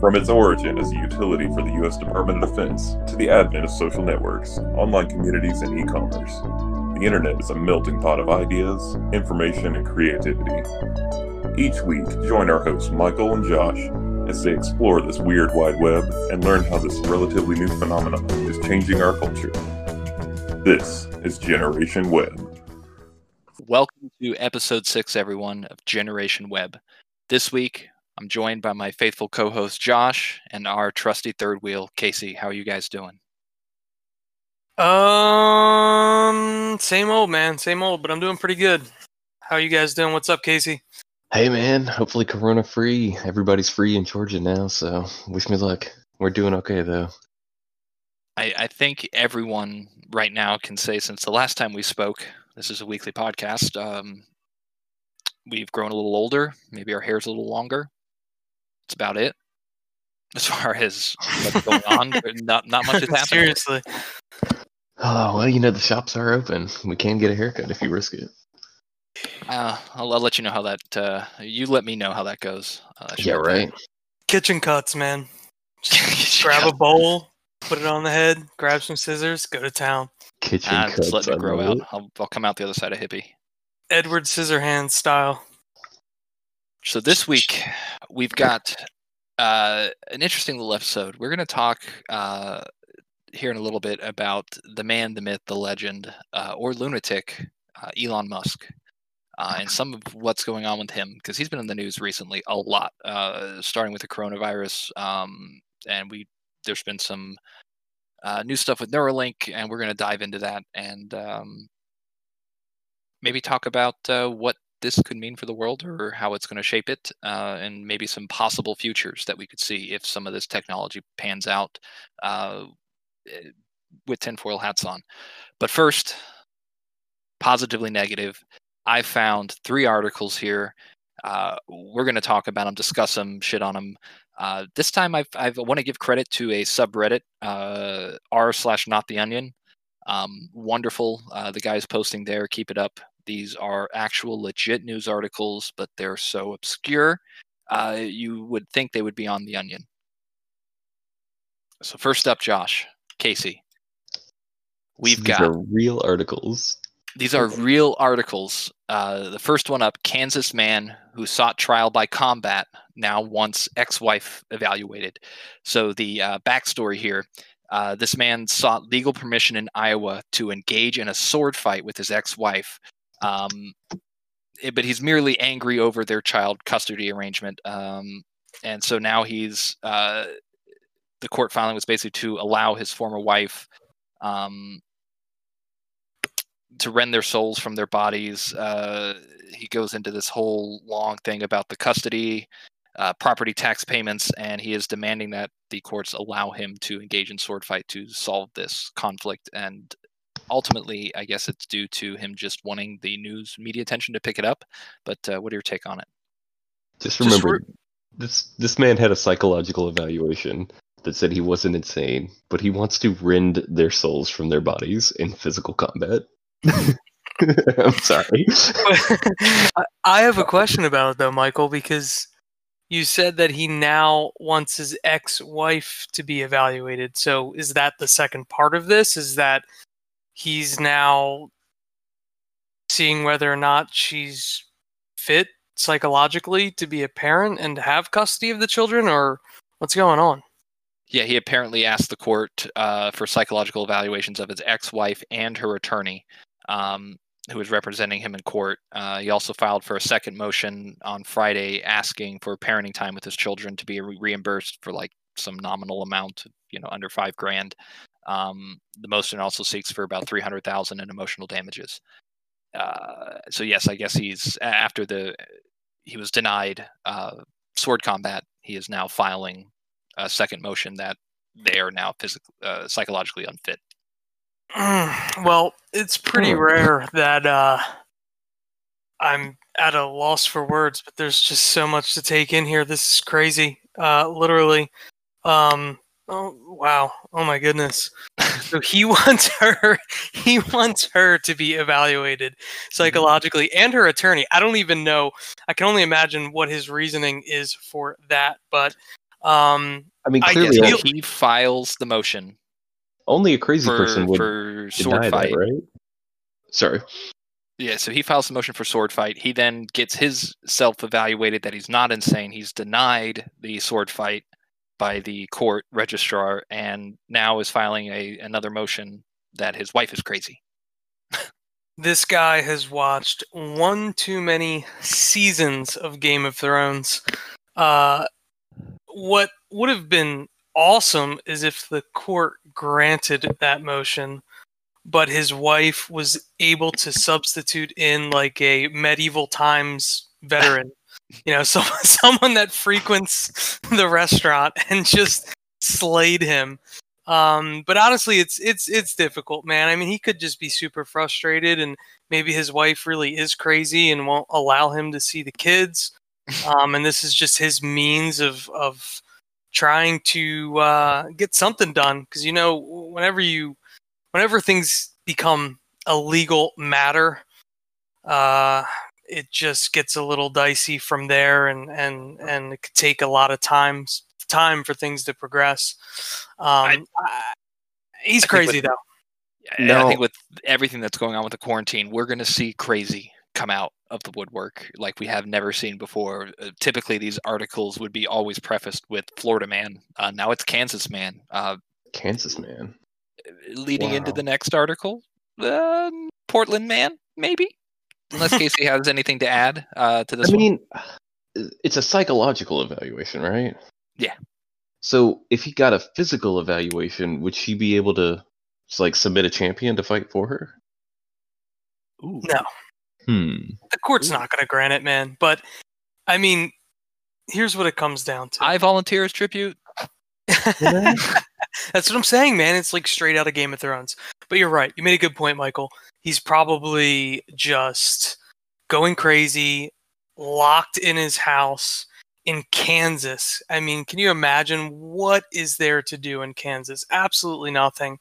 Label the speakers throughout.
Speaker 1: From its origin as a utility for the U.S. Department of Defense to the advent of social networks, online communities, and e commerce, the internet is a melting pot of ideas, information, and creativity. Each week, join our hosts Michael and Josh as they explore this weird wide web and learn how this relatively new phenomenon is changing our culture. This is Generation Web.
Speaker 2: Welcome to episode six, everyone, of Generation Web. This week, I'm joined by my faithful co host Josh and our trusty third wheel, Casey. How are you guys doing?
Speaker 3: Um, same old man, same old, but I'm doing pretty good. How are you guys doing? What's up, Casey?
Speaker 4: Hey man, hopefully Corona free. Everybody's free in Georgia now, so wish me luck. We're doing okay though.
Speaker 2: I, I think everyone right now can say since the last time we spoke, this is a weekly podcast. Um, we've grown a little older. Maybe our hair's a little longer. That's about it. As far as what's going on, not not much is happening.
Speaker 3: Seriously.
Speaker 4: Oh well, you know the shops are open. We can get a haircut if you risk it.
Speaker 2: Uh, I'll, I'll let you know how that. Uh, you let me know how that goes. Uh,
Speaker 4: Yeah,
Speaker 2: be okay.
Speaker 4: right.
Speaker 3: Kitchen cuts, man. Just grab a bowl, put it on the head, grab some scissors, go to town.
Speaker 4: Kitchen cuts.
Speaker 2: just let me grow out. I'll, I'll come out the other side of hippie.
Speaker 3: Edward Scissorhands style.
Speaker 2: So this week we've got uh, an interesting little episode. We're going to talk uh, here in a little bit about the man, the myth, the legend, uh, or lunatic, uh, Elon Musk, uh, and some of what's going on with him because he's been in the news recently a lot, uh, starting with the coronavirus, um, and we there's been some new stuff with Neuralink, and we're going to dive into that and um, maybe talk about what this could mean for the world or how it's going to shape it, uh, and maybe some possible futures that we could see if some of this technology pans out uh, eh, with tinfoil hats on. But first, positively negative. I found three articles here. Uh, we're going to talk about them, discuss them, shit on them. Uh, this time, I want to give credit to a subreddit, uh, r slash not the onion. Um, wonderful. Uh, the guys posting there, keep it up. These are actual legit news articles, but they're so obscure, uh, you would think they would be on the onion. So first up, Josh, Casey. We've
Speaker 4: These
Speaker 2: got
Speaker 4: are real articles.
Speaker 2: these are real articles. Uh, the first one up Kansas man who sought trial by combat now wants ex wife evaluated. So, the uh, backstory here uh, this man sought legal permission in Iowa to engage in a sword fight with his ex wife. Um, eh, but he's merely angry over their child custody arrangement. Um, and so now he's, uh, the court filing was basically to allow his former wife um, to rend their souls from their bodies. Uh, he goes into this whole long thing about the custody, uh, property tax payments, and he is demanding that the courts allow him to engage in sword fight to solve this conflict. And ultimately, I guess it's due to him just wanting the news media attention to pick it up. But uh, what are your take on it?
Speaker 4: Just
Speaker 3: Just
Speaker 4: remember,
Speaker 3: re-
Speaker 4: this this man had a psychological evaluation that said he wasn't insane, but he wants to rend their souls from their bodies in physical combat. I'm sorry.
Speaker 3: I- I have a question about it though, Michael, because you said that he now wants his ex-wife to be evaluated. So is that the second part of this? Is that he's now seeing whether or not she's fit psychologically to be a parent and to have custody of the children, or what's going on?
Speaker 2: Yeah, he apparently asked the court uh, for psychological evaluations of his ex-wife and her attorney, um, who was representing him in court. Uh, he also filed for a second motion on Friday, asking for parenting time with his children to be re- reimbursed for like some nominal amount, you know, under five grand. Um, the motion also seeks for about three hundred thousand in emotional damages. Uh, so yes, I guess he's after the he was denied uh, sword combat. He is now filing a second motion that they are now physically, uh, psychologically unfit.
Speaker 3: well, it's pretty
Speaker 4: Hmm.
Speaker 3: rare that uh, I'm at a loss for words, but there's just so much to take in here. This is crazy. Uh, literally. Um, oh wow. Oh my goodness. So he wants her. He wants her to be evaluated psychologically, and her attorney. I don't even know. I can only imagine what his reasoning is for that. But Um,
Speaker 4: I mean,
Speaker 3: I
Speaker 4: clearly,
Speaker 3: guess
Speaker 2: So he files the motion
Speaker 4: only a crazy
Speaker 2: for,
Speaker 4: person would
Speaker 2: for sword
Speaker 4: deny
Speaker 2: fight.
Speaker 4: that, right? Sorry.
Speaker 2: Yeah, so he files the motion for sword fight. He then gets his self evaluated that he's not insane. He's denied the sword fight by the court registrar and now is filing a another motion that his wife is crazy.
Speaker 3: this guy has watched one too many seasons of Game of Thrones. Uh, what would have been awesome is if the court granted that motion, but his wife was able to substitute in like a medieval times veteran. You know, someone someone that frequents the restaurant and just slayed him. Um, but honestly, it's it's it's difficult, man. I mean, he could just be super frustrated, and maybe his wife really is crazy and won't allow him to see the kids. Um, and this is just his means of of trying to uh, get something done. Because you know, whenever you whenever things become a legal matter, uh, it just gets a little dicey from there, and and and it could take a lot of times time for things to progress. Um, I- he's
Speaker 2: I
Speaker 3: crazy
Speaker 2: with-
Speaker 3: though.
Speaker 2: And I
Speaker 4: No.
Speaker 2: think with everything that's going on with the quarantine, we're going to see crazy come out of the woodwork like we have never seen before. Uh, typically, these articles would be always prefaced with Florida man. Uh, now it's Kansas man. Uh,
Speaker 4: Kansas man.
Speaker 2: leading into the next article, uh, Portland man, maybe. Unless Casey has anything to add uh, to this
Speaker 4: I
Speaker 2: one.
Speaker 4: mean, it's a psychological evaluation, right?
Speaker 2: Yeah.
Speaker 4: So if he got a physical evaluation, would she be able to like submit a champion to fight for her?
Speaker 2: Ooh.
Speaker 3: No.
Speaker 4: Hmm.
Speaker 3: The court's
Speaker 2: Ooh.
Speaker 3: not going to grant it, man. But I mean, here's what it comes down to.
Speaker 2: I volunteer as tribute.
Speaker 3: That's what I'm saying, man. It's like straight out of Game of Thrones. But you're right. You made a good point, Michael. He's probably just going crazy, locked in his house in Kansas. I mean, can you imagine what is there to do in Kansas? Absolutely nothing.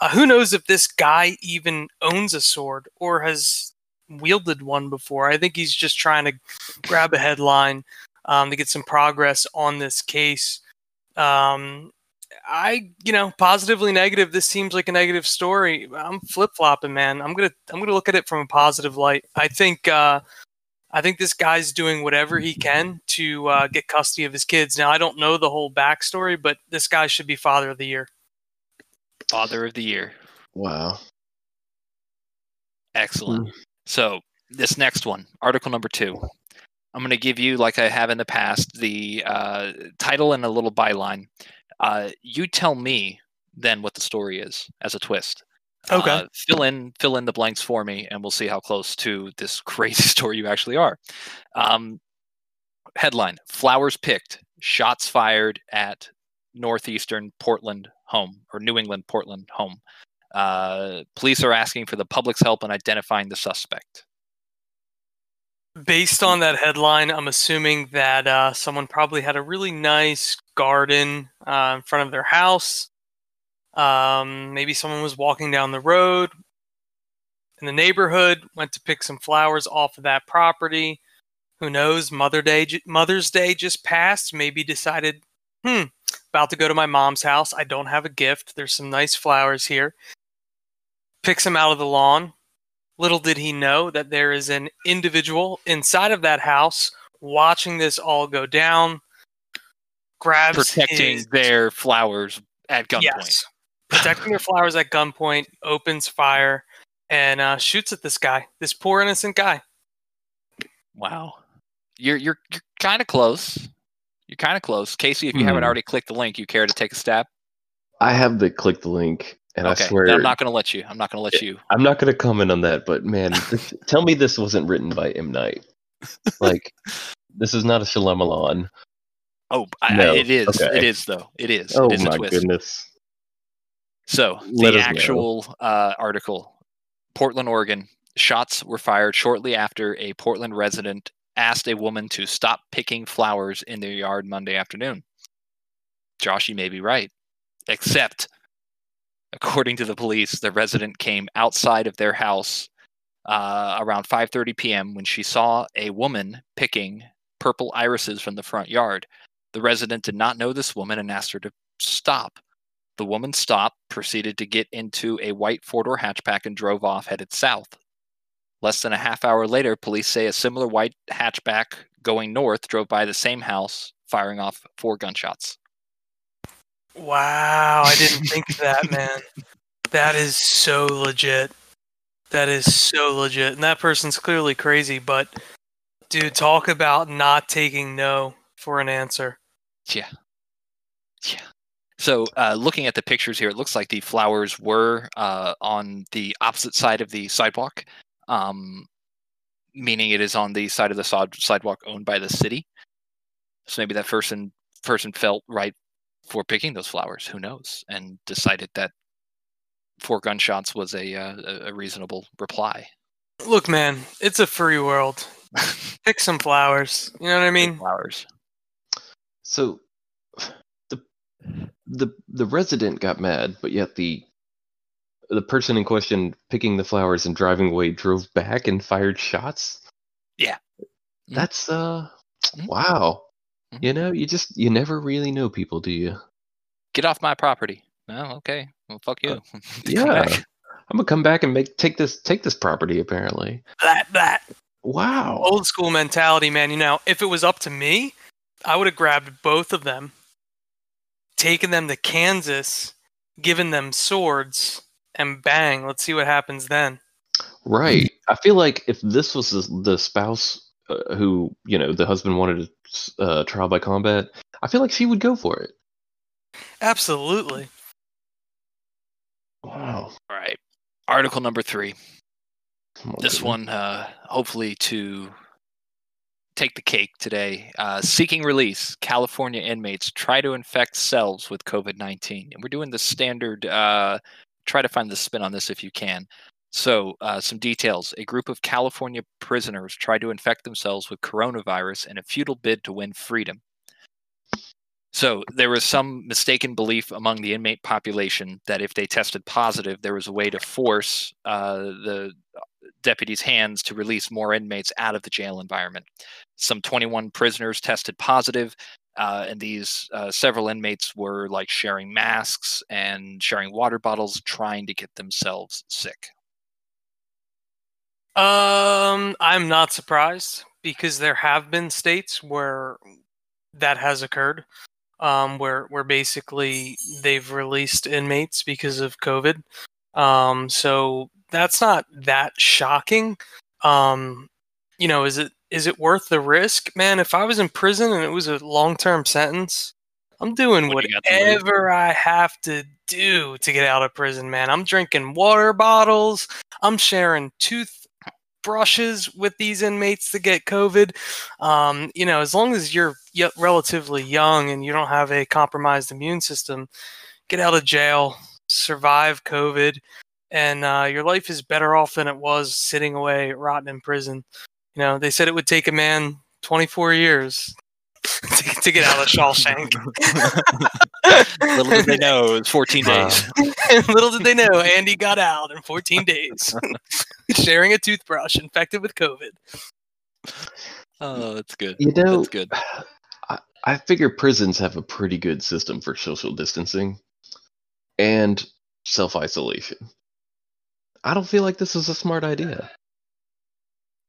Speaker 3: Uh, who knows if this guy even owns a sword or has wielded one before? I think he's just trying to grab a headline um, to get some progress on this case. Um, I, you know, positively negative. This seems like a negative story. I'm flip flopping, man. I'm gonna, I'm gonna look at it from a positive light. I think, uh, I think this guy's doing whatever he can to uh, get custody of his kids. Now, I don't know the whole backstory, but this guy should be father of the year.
Speaker 2: Father of the year.
Speaker 4: Wow.
Speaker 2: Excellent. So this next one, article number two. I'm going to give you, like I have in the past, the uh, title and a little byline. Uh, you tell me then what the story is as a twist.
Speaker 3: Okay.
Speaker 2: Uh, fill in fill in the blanks for me, and we'll see how close to this crazy story you actually are. Um, headline: Flowers picked, shots fired at northeastern Portland home or New England Portland home. Uh, police are asking for the public's help in identifying the suspect.
Speaker 3: Based on that headline, I'm assuming that uh, someone probably had a really nice garden uh, in front of their house. Um, maybe someone was walking down the road in the neighborhood, went to pick some flowers off of that property. Who knows? Mother Day, Mother's Day just passed. Maybe decided, hmm, about to go to my mom's house. I don't have a gift. There's some nice flowers here. Picks them out of the lawn. Little did he know that there is an individual inside of that house watching this all go down. Grabs
Speaker 2: Protecting
Speaker 3: his-
Speaker 2: their flowers at gunpoint.
Speaker 3: Yes. Protecting their flowers at gunpoint, opens fire, and uh, shoots at this guy, this poor innocent guy.
Speaker 2: Wow. You're you're you're kind of close. You're kind of close, Casey. If you haven't
Speaker 4: Hmm.
Speaker 2: already clicked the link, you care to take a stab?
Speaker 4: I have the click the link, and
Speaker 2: okay,
Speaker 4: I swear
Speaker 2: I'm not going to let you. I'm not going to let you.
Speaker 4: I'm not going to comment on that. But man, this, tell me this wasn't written by M Night. Like, this is not a Shyamalan.
Speaker 2: Oh, I, I- it is.
Speaker 4: okay.
Speaker 2: It is though. It is.
Speaker 4: Oh
Speaker 2: it is a
Speaker 4: my
Speaker 2: twist.
Speaker 4: goodness.
Speaker 2: So
Speaker 4: Let
Speaker 2: the actual uh, article, Portland, Oregon. Shots were fired shortly after a Portland resident asked a woman to stop picking flowers in their yard Monday afternoon. Josh, you may be right, except according to the police, the resident came outside of their house uh, around 5:30 p.m. when she saw a woman picking purple irises from the front yard. The resident did not know this woman and asked her to stop. The woman stopped, proceeded to get into a white four door hatchback, and drove off headed south. Less than a half hour later, police say a similar white hatchback going north drove by the same house, firing off four gunshots.
Speaker 3: Wow, I didn't think of that, man. That is so legit. That is so legit. And that person's clearly crazy, but dude, talk about not taking no for an answer.
Speaker 2: Yeah. Yeah. So, uh, looking at the pictures here, it looks like the flowers were uh, on the opposite side of the sidewalk, um, meaning it is on the side of the sod- sidewalk owned by the city. So maybe that person person felt right for picking those flowers. Who knows? And decided that four gunshots was a uh, a- a reasonable reply.
Speaker 3: Look, man, it's a free world. Pick some flowers. You know what I mean?
Speaker 2: flowers.
Speaker 4: So the the the resident got mad, but yet the the person in question picking the flowers and driving away drove back and fired shots.
Speaker 2: Yeah. Mhm.
Speaker 4: That's uh
Speaker 2: Mhm.
Speaker 4: wow.
Speaker 2: Mhm.
Speaker 4: You know, you just you never really know people, do you?
Speaker 2: Get off my property. Oh, okay. Well, fuck you. Come
Speaker 4: yeah. I'm gonna come back and make take this take this property apparently.
Speaker 3: That that
Speaker 4: Wow.
Speaker 3: old school mentality, man. You know, if it was up to me, I would have grabbed both of them, taken them to Kansas, given them swords, and bang, let's see what happens then.
Speaker 4: Right. I feel like if this was the, the spouse uh, who, you know, the husband wanted to uh, trial by combat, I feel like she would go for it.
Speaker 3: Absolutely.
Speaker 4: Wow.
Speaker 2: All right. Article number three.
Speaker 4: On,
Speaker 2: This
Speaker 4: baby.
Speaker 2: one, uh, hopefully, to take the cake today. Uh, seeking release, California inmates try to infect cells with COVID 19. And we're doing the standard, uh, try to find the spin on this if you can. So, uh, some details. A group of California prisoners tried to infect themselves with coronavirus in a futile bid to win freedom. So, there was some mistaken belief among the inmate population that if they tested positive, there was a way to force uh, the deputies' hands to release more inmates out of the jail environment. Some 21 prisoners tested positive, uh, and these uh, several inmates were like sharing masks and sharing water bottles, trying to get themselves sick.
Speaker 3: Um, I'm not surprised because there have been states where that has occurred, um, where where basically they've released inmates because of COVID. Um, so that's not that shocking. Um, you know, is it is it worth the risk, man? If I was in prison and it was a long term sentence, I'm doing
Speaker 2: What do you got to lose?
Speaker 3: whatever I have to do to get out of prison, man. I'm drinking water bottles. I'm sharing toothbrushes with these inmates to get COVID. Um, you know, as long as you're relatively young and you don't have a compromised immune system, get out of jail, survive COVID, and uh, your life is better off than it was sitting away rotten in prison. You know, they said it would take a man 24 years to, to get out of Shawshank.
Speaker 2: Little did they know, it was 14
Speaker 4: Wow.
Speaker 2: days.
Speaker 3: Little did they know, Andy got out in 14 days, sharing a toothbrush infected with COVID.
Speaker 2: Oh, that's good.
Speaker 4: You know,
Speaker 2: That's good.
Speaker 4: I, I figure prisons have a pretty good system for social distancing and self isolation. I don't feel like this is a smart idea.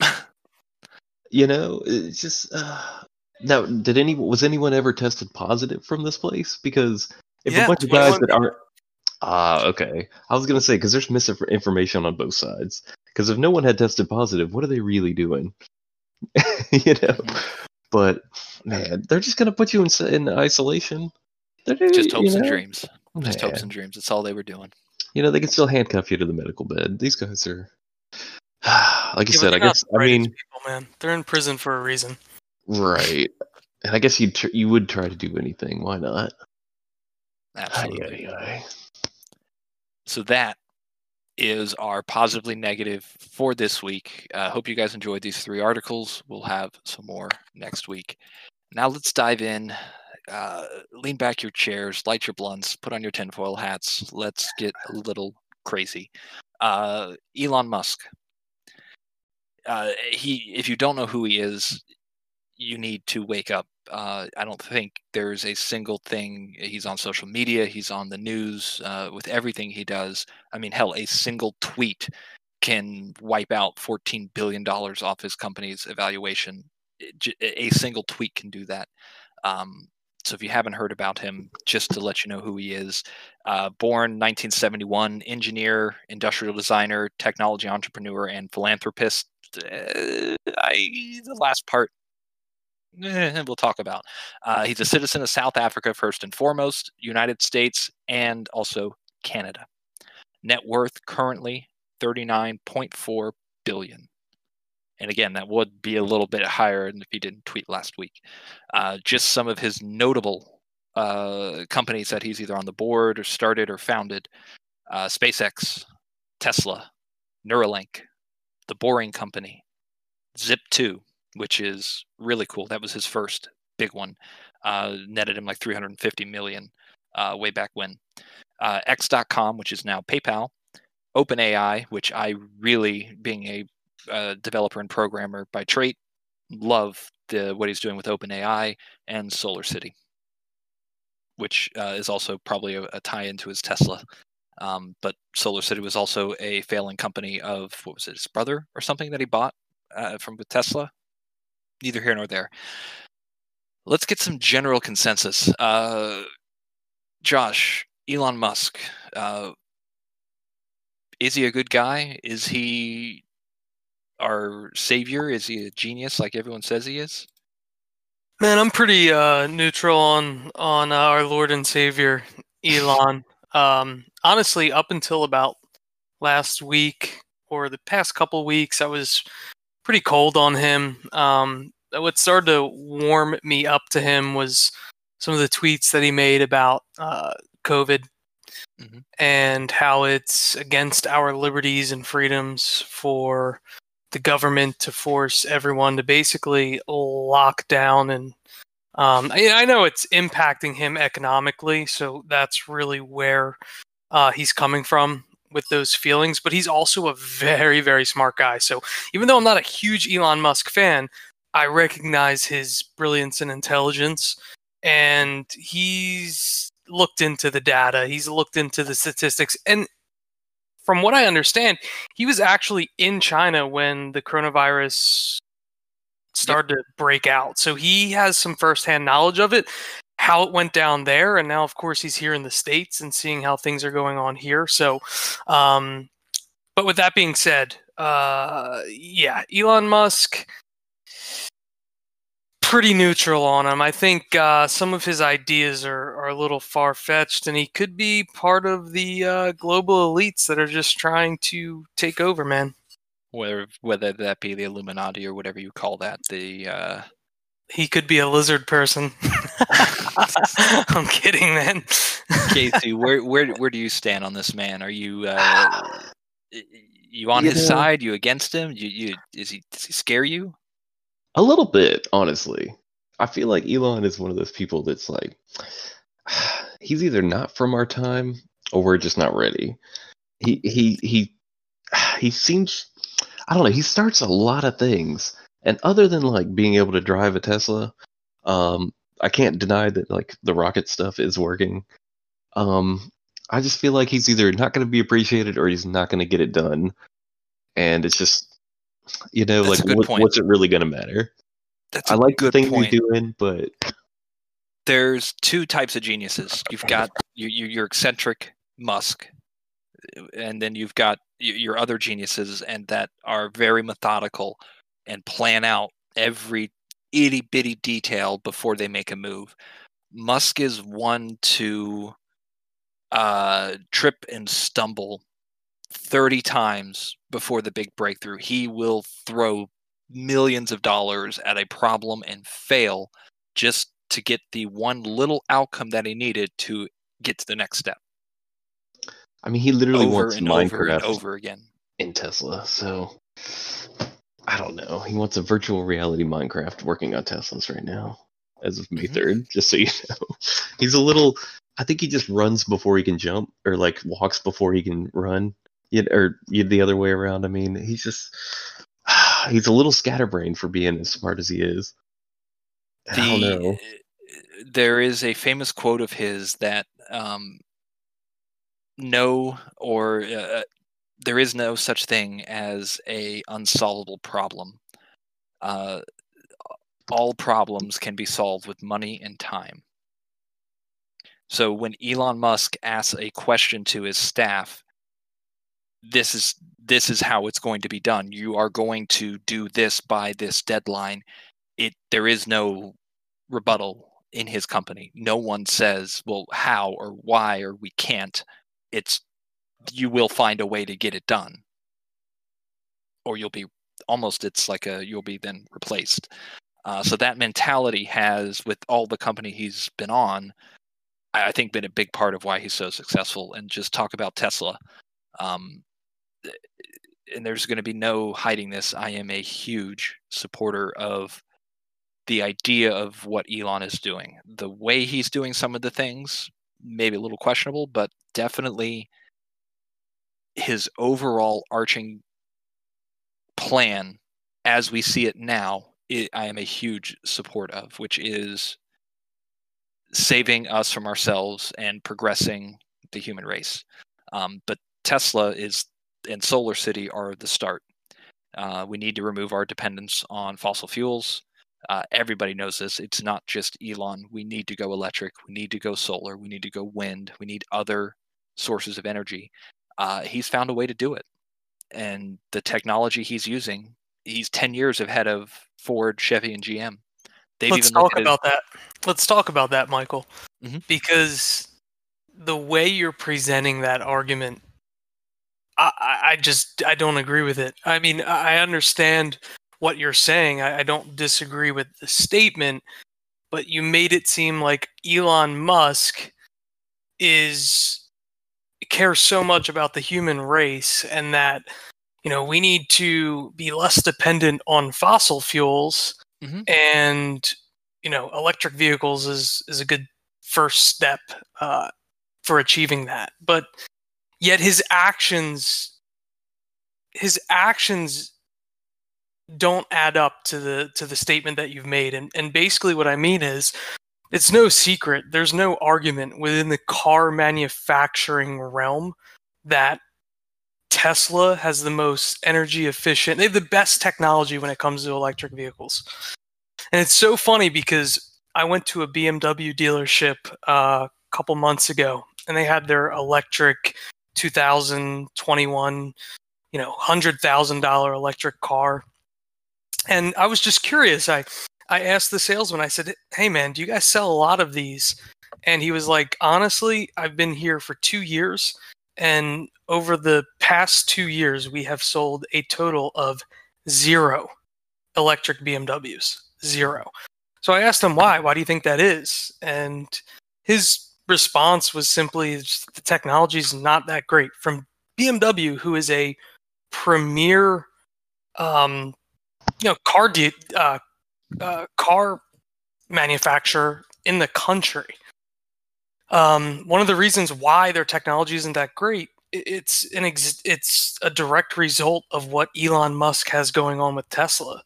Speaker 4: you know, it's just uh, now. Did any was anyone ever tested positive from this place? Because if
Speaker 3: Yeah,
Speaker 4: a bunch of guys
Speaker 3: 21
Speaker 4: that aren't ah okay, I was gonna say because there's misinformation on both sides. Because if no one had tested positive, what are they really doing? you know. But man, they're just gonna put you in in isolation. They're
Speaker 2: Just
Speaker 4: you
Speaker 2: hopes and
Speaker 4: know?
Speaker 2: dreams. Just hopes and dreams. That's all they were doing.
Speaker 4: You know, they can still handcuff you to the medical bed. These guys are, like you
Speaker 3: Yeah,
Speaker 4: said. I guess. I mean,
Speaker 3: people, man, they're in prison for a reason.
Speaker 4: right. And I guess you tr- you would try to do anything. Why not?
Speaker 2: Absolutely.
Speaker 4: Ay, ay, ay.
Speaker 2: So that is our positively negative for this week. Uh, hope you guys enjoyed these three articles. We'll have some more next week. Now let's dive in. Uh, lean back your chairs, light your blunts, put on your tinfoil hats. Let's get a little crazy. Uh, Elon Musk. Uh, he, if you don't know who he is, you need to wake up. Uh, I don't think there's a single thing. He's on social media. He's on the news uh, with everything he does. I mean, hell, a single tweet can wipe out 14 billion dollars off his company's evaluation. A single tweet can do that. Um, so if you haven't heard about him, just to let you know who he is, uh, born 1971, engineer, industrial designer, technology entrepreneur, and philanthropist. Uh, I the last part eh, we'll talk about. Uh, he's a citizen of South Africa first and foremost, United States, and also Canada. Net worth currently 39.4 billion. And again, that would be a little bit higher than if he didn't tweet last week. Uh, just some of his notable uh, companies that he's either on the board or started or founded uh, SpaceX, Tesla, Neuralink, The Boring Company, Zip2, which is really cool. That was his first big one. Uh, netted him like 350 million uh, way back when. Uh, X.com, which is now PayPal, OpenAI, which I really, being a developer and programmer by trait, love the what he's doing with OpenAI and Solar City, which uh, is also probably a, a tie into his Tesla. Um, but Solar City was also a failing company of what was it, his brother or something that he bought uh, from with Tesla. Neither here nor there. Let's get some general consensus. Uh, Josh, Elon Musk, uh, is he a good guy? Is he our savior? Is he a genius like everyone says he is?
Speaker 3: Man, I'm pretty uh, neutral on on uh, our Lord and Savior Elon. um, honestly, up until about last week or the past couple weeks, I was pretty cold on him. Um, what started to warm me up to him was some of the tweets that he made about uh, COVID mm-hmm. and how it's against our liberties and freedoms for the government to force everyone to basically lock down and um, I, I, know it's impacting him economically, so that's really where uh, he's coming from with those feelings. But he's also a very, very smart guy. So even though I'm not a huge Elon Musk fan, I recognize his brilliance and intelligence, and he's looked into the data, he's looked into the statistics, and from what I understand, he was actually in China when the coronavirus started yep. to break out. So he has some firsthand knowledge of it, how it went down there, and now, of course, he's here in the states and seeing how things are going on here. So, um, but with that being said, uh, yeah, Elon Musk pretty neutral on him. I think uh, some of his ideas are, are a little far fetched, and he could be part of the uh, global elites that are just trying to take over, man.
Speaker 2: Whether whether that be the Illuminati or whatever you call that, the uh...
Speaker 3: he could be a lizard person. I'm kidding, man.
Speaker 2: Casey, where where where do you stand on this man? Are you uh, you on you his know, side? You against him? You you is he does he scare you?
Speaker 4: A little bit, honestly. I feel like Elon is one of those people that's like, he's either not from our time or we're just not ready. He he he he seems I don't know, he starts a lot of things. And other than like being able to drive a Tesla, um, I can't deny that like the rocket stuff is working. Um, I just feel like he's either not going to be appreciated or he's not going to get it done. And it's just you know, That's like what, what's it really going to matter? That's I like the thing point. you're doing, but
Speaker 2: there's two types of geniuses. You've got your, your eccentric Musk, and then you've got your other geniuses, and that are very methodical and plan out every itty bitty detail before they make a move. Musk is one to uh, trip and stumble 30 times before the big breakthrough. He will throw millions of dollars at a problem and fail just to get the one little outcome that he needed to get to the next step.
Speaker 4: I mean, he literally
Speaker 2: over
Speaker 4: wants
Speaker 2: and
Speaker 4: Minecraft
Speaker 2: over and over again
Speaker 4: in Tesla. So I don't know. He wants a virtual reality Minecraft working on Teslas right now as of May mm-hmm. 3rd, just so you know. He's a little I think he just runs before he can jump or like walks before he can run you, or the other way around. I mean, he's just he's a little scatterbrained for being as smart as he is. I don't know.
Speaker 2: there is a famous quote of his that um, no or uh, there is no such thing as a unsolvable problem. Uh, all problems can be solved with money and time. So when Elon Musk asks a question to his staff, this is this is how it's going to be done. You are going to do this by this deadline. It there is no rebuttal in his company. No one says, well, how or why or we can't. It's you will find a way to get it done. Or you'll be almost it's like a you'll be then replaced. Uh, so that mentality has with all the company he's been on, I, think been a big part of why he's so successful. And just talk about Tesla. Um, and there's going to be no hiding this. I am a huge supporter of the idea of what Elon is doing. The way he's doing some of the things, maybe a little questionable, but definitely his overall arching plan as we see it now, it, I am a huge support of, which is saving us from ourselves and progressing the human race. Um, but Tesla is and Solar City are the start. Uh, we need to remove our dependence on fossil fuels. Uh, everybody knows this. It's not just Elon. We need to go electric. We need to go solar. We need to go wind. We need other sources of energy. Uh, he's found a way to do it. And the technology he's using, he's 10 years ahead of Ford, Chevy, and GM. They've
Speaker 3: Let's
Speaker 2: even
Speaker 3: talk
Speaker 2: his-
Speaker 3: about that. Let's talk about that, Michael.
Speaker 2: Mhm.
Speaker 3: Because the way you're presenting that argument, I, I just I don't agree with it. I mean, I understand what you're saying. I, I don't disagree with the statement, but you made it seem like Elon Musk is cares so much about the human race and that you know we need to be less dependent on fossil fuels
Speaker 2: Mhm.
Speaker 3: and you know electric vehicles is is a good first step uh, for achieving that but yet his actions his actions don't add up to the to the statement that you've made. And and basically what i mean is it's no secret there's no argument within the car manufacturing realm that Tesla has the most energy efficient they have the best technology when it comes to electric vehicles. And it's so funny because I went to a BMW dealership uh, a couple months ago, and they had their electric 2021, you know, hundred thousand dollar electric car. And I was just curious. I I asked the salesman. I said, "Hey, man, do you guys sell a lot of these?" And he was like, "Honestly, I've been here for two years, and over the past two years, we have sold a total of zero electric BMWs. Zero. So I asked him why. Why do you think that is? And his response was simply the technology is not that great. From BMW, who is a premier, um, you know, car de- uh, uh, car manufacturer in the country. Um, one of the reasons why their technology isn't that great it's an ex- it's a direct result of what Elon Musk has going on with Tesla.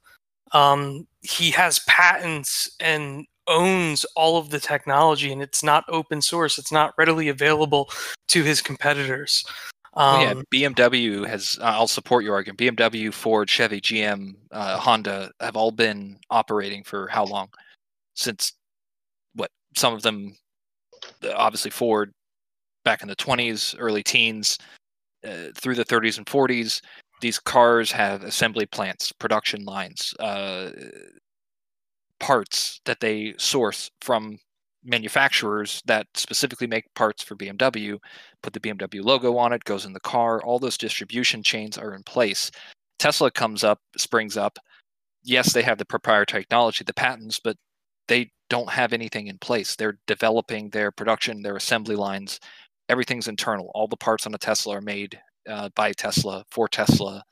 Speaker 3: Um, he has patents and owns all of the technology, and it's not open source. It's not readily available to his competitors. Um,
Speaker 2: yeah, BMW has. uh, I'll support your argument. BMW, Ford, Chevy, GM, uh, Honda have all been operating for how long? Since what? Some of them, uh, obviously Ford, back in the 20s, early teens, uh, through the 30s and 40s. These cars have assembly plants, production lines, uh, parts that they source from manufacturers that specifically make parts for BMW, put the BMW logo on it, goes in the car. All those distribution chains are in place. Tesla comes up, springs up. Yes, they have the proprietary technology, the patents, but they don't have anything in place. They're developing their production, their assembly lines. Everything's internal. All the parts on a Tesla are made uh, by Tesla for Tesla.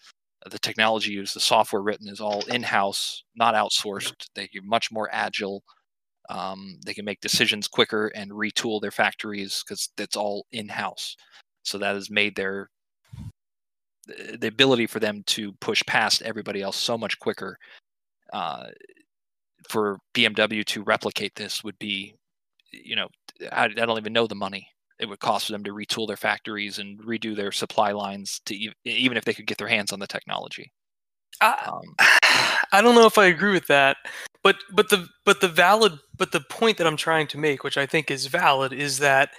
Speaker 2: The technology used, the software written is all in house, not outsourced. They're much more agile. Um, they can make decisions quicker and retool their factories because it's all in house. So that has made their the ability for them to push past everybody else so much quicker. Uh, for BMW to replicate this would be, you know, I, I don't even know the money it would cost for them to retool their factories and redo their supply lines to ev- even if they could get their hands on the technology.
Speaker 3: I,
Speaker 2: Um,
Speaker 3: I don't know if I agree with that, but but the but the valid but the point that I'm trying to make, which I think is valid, is that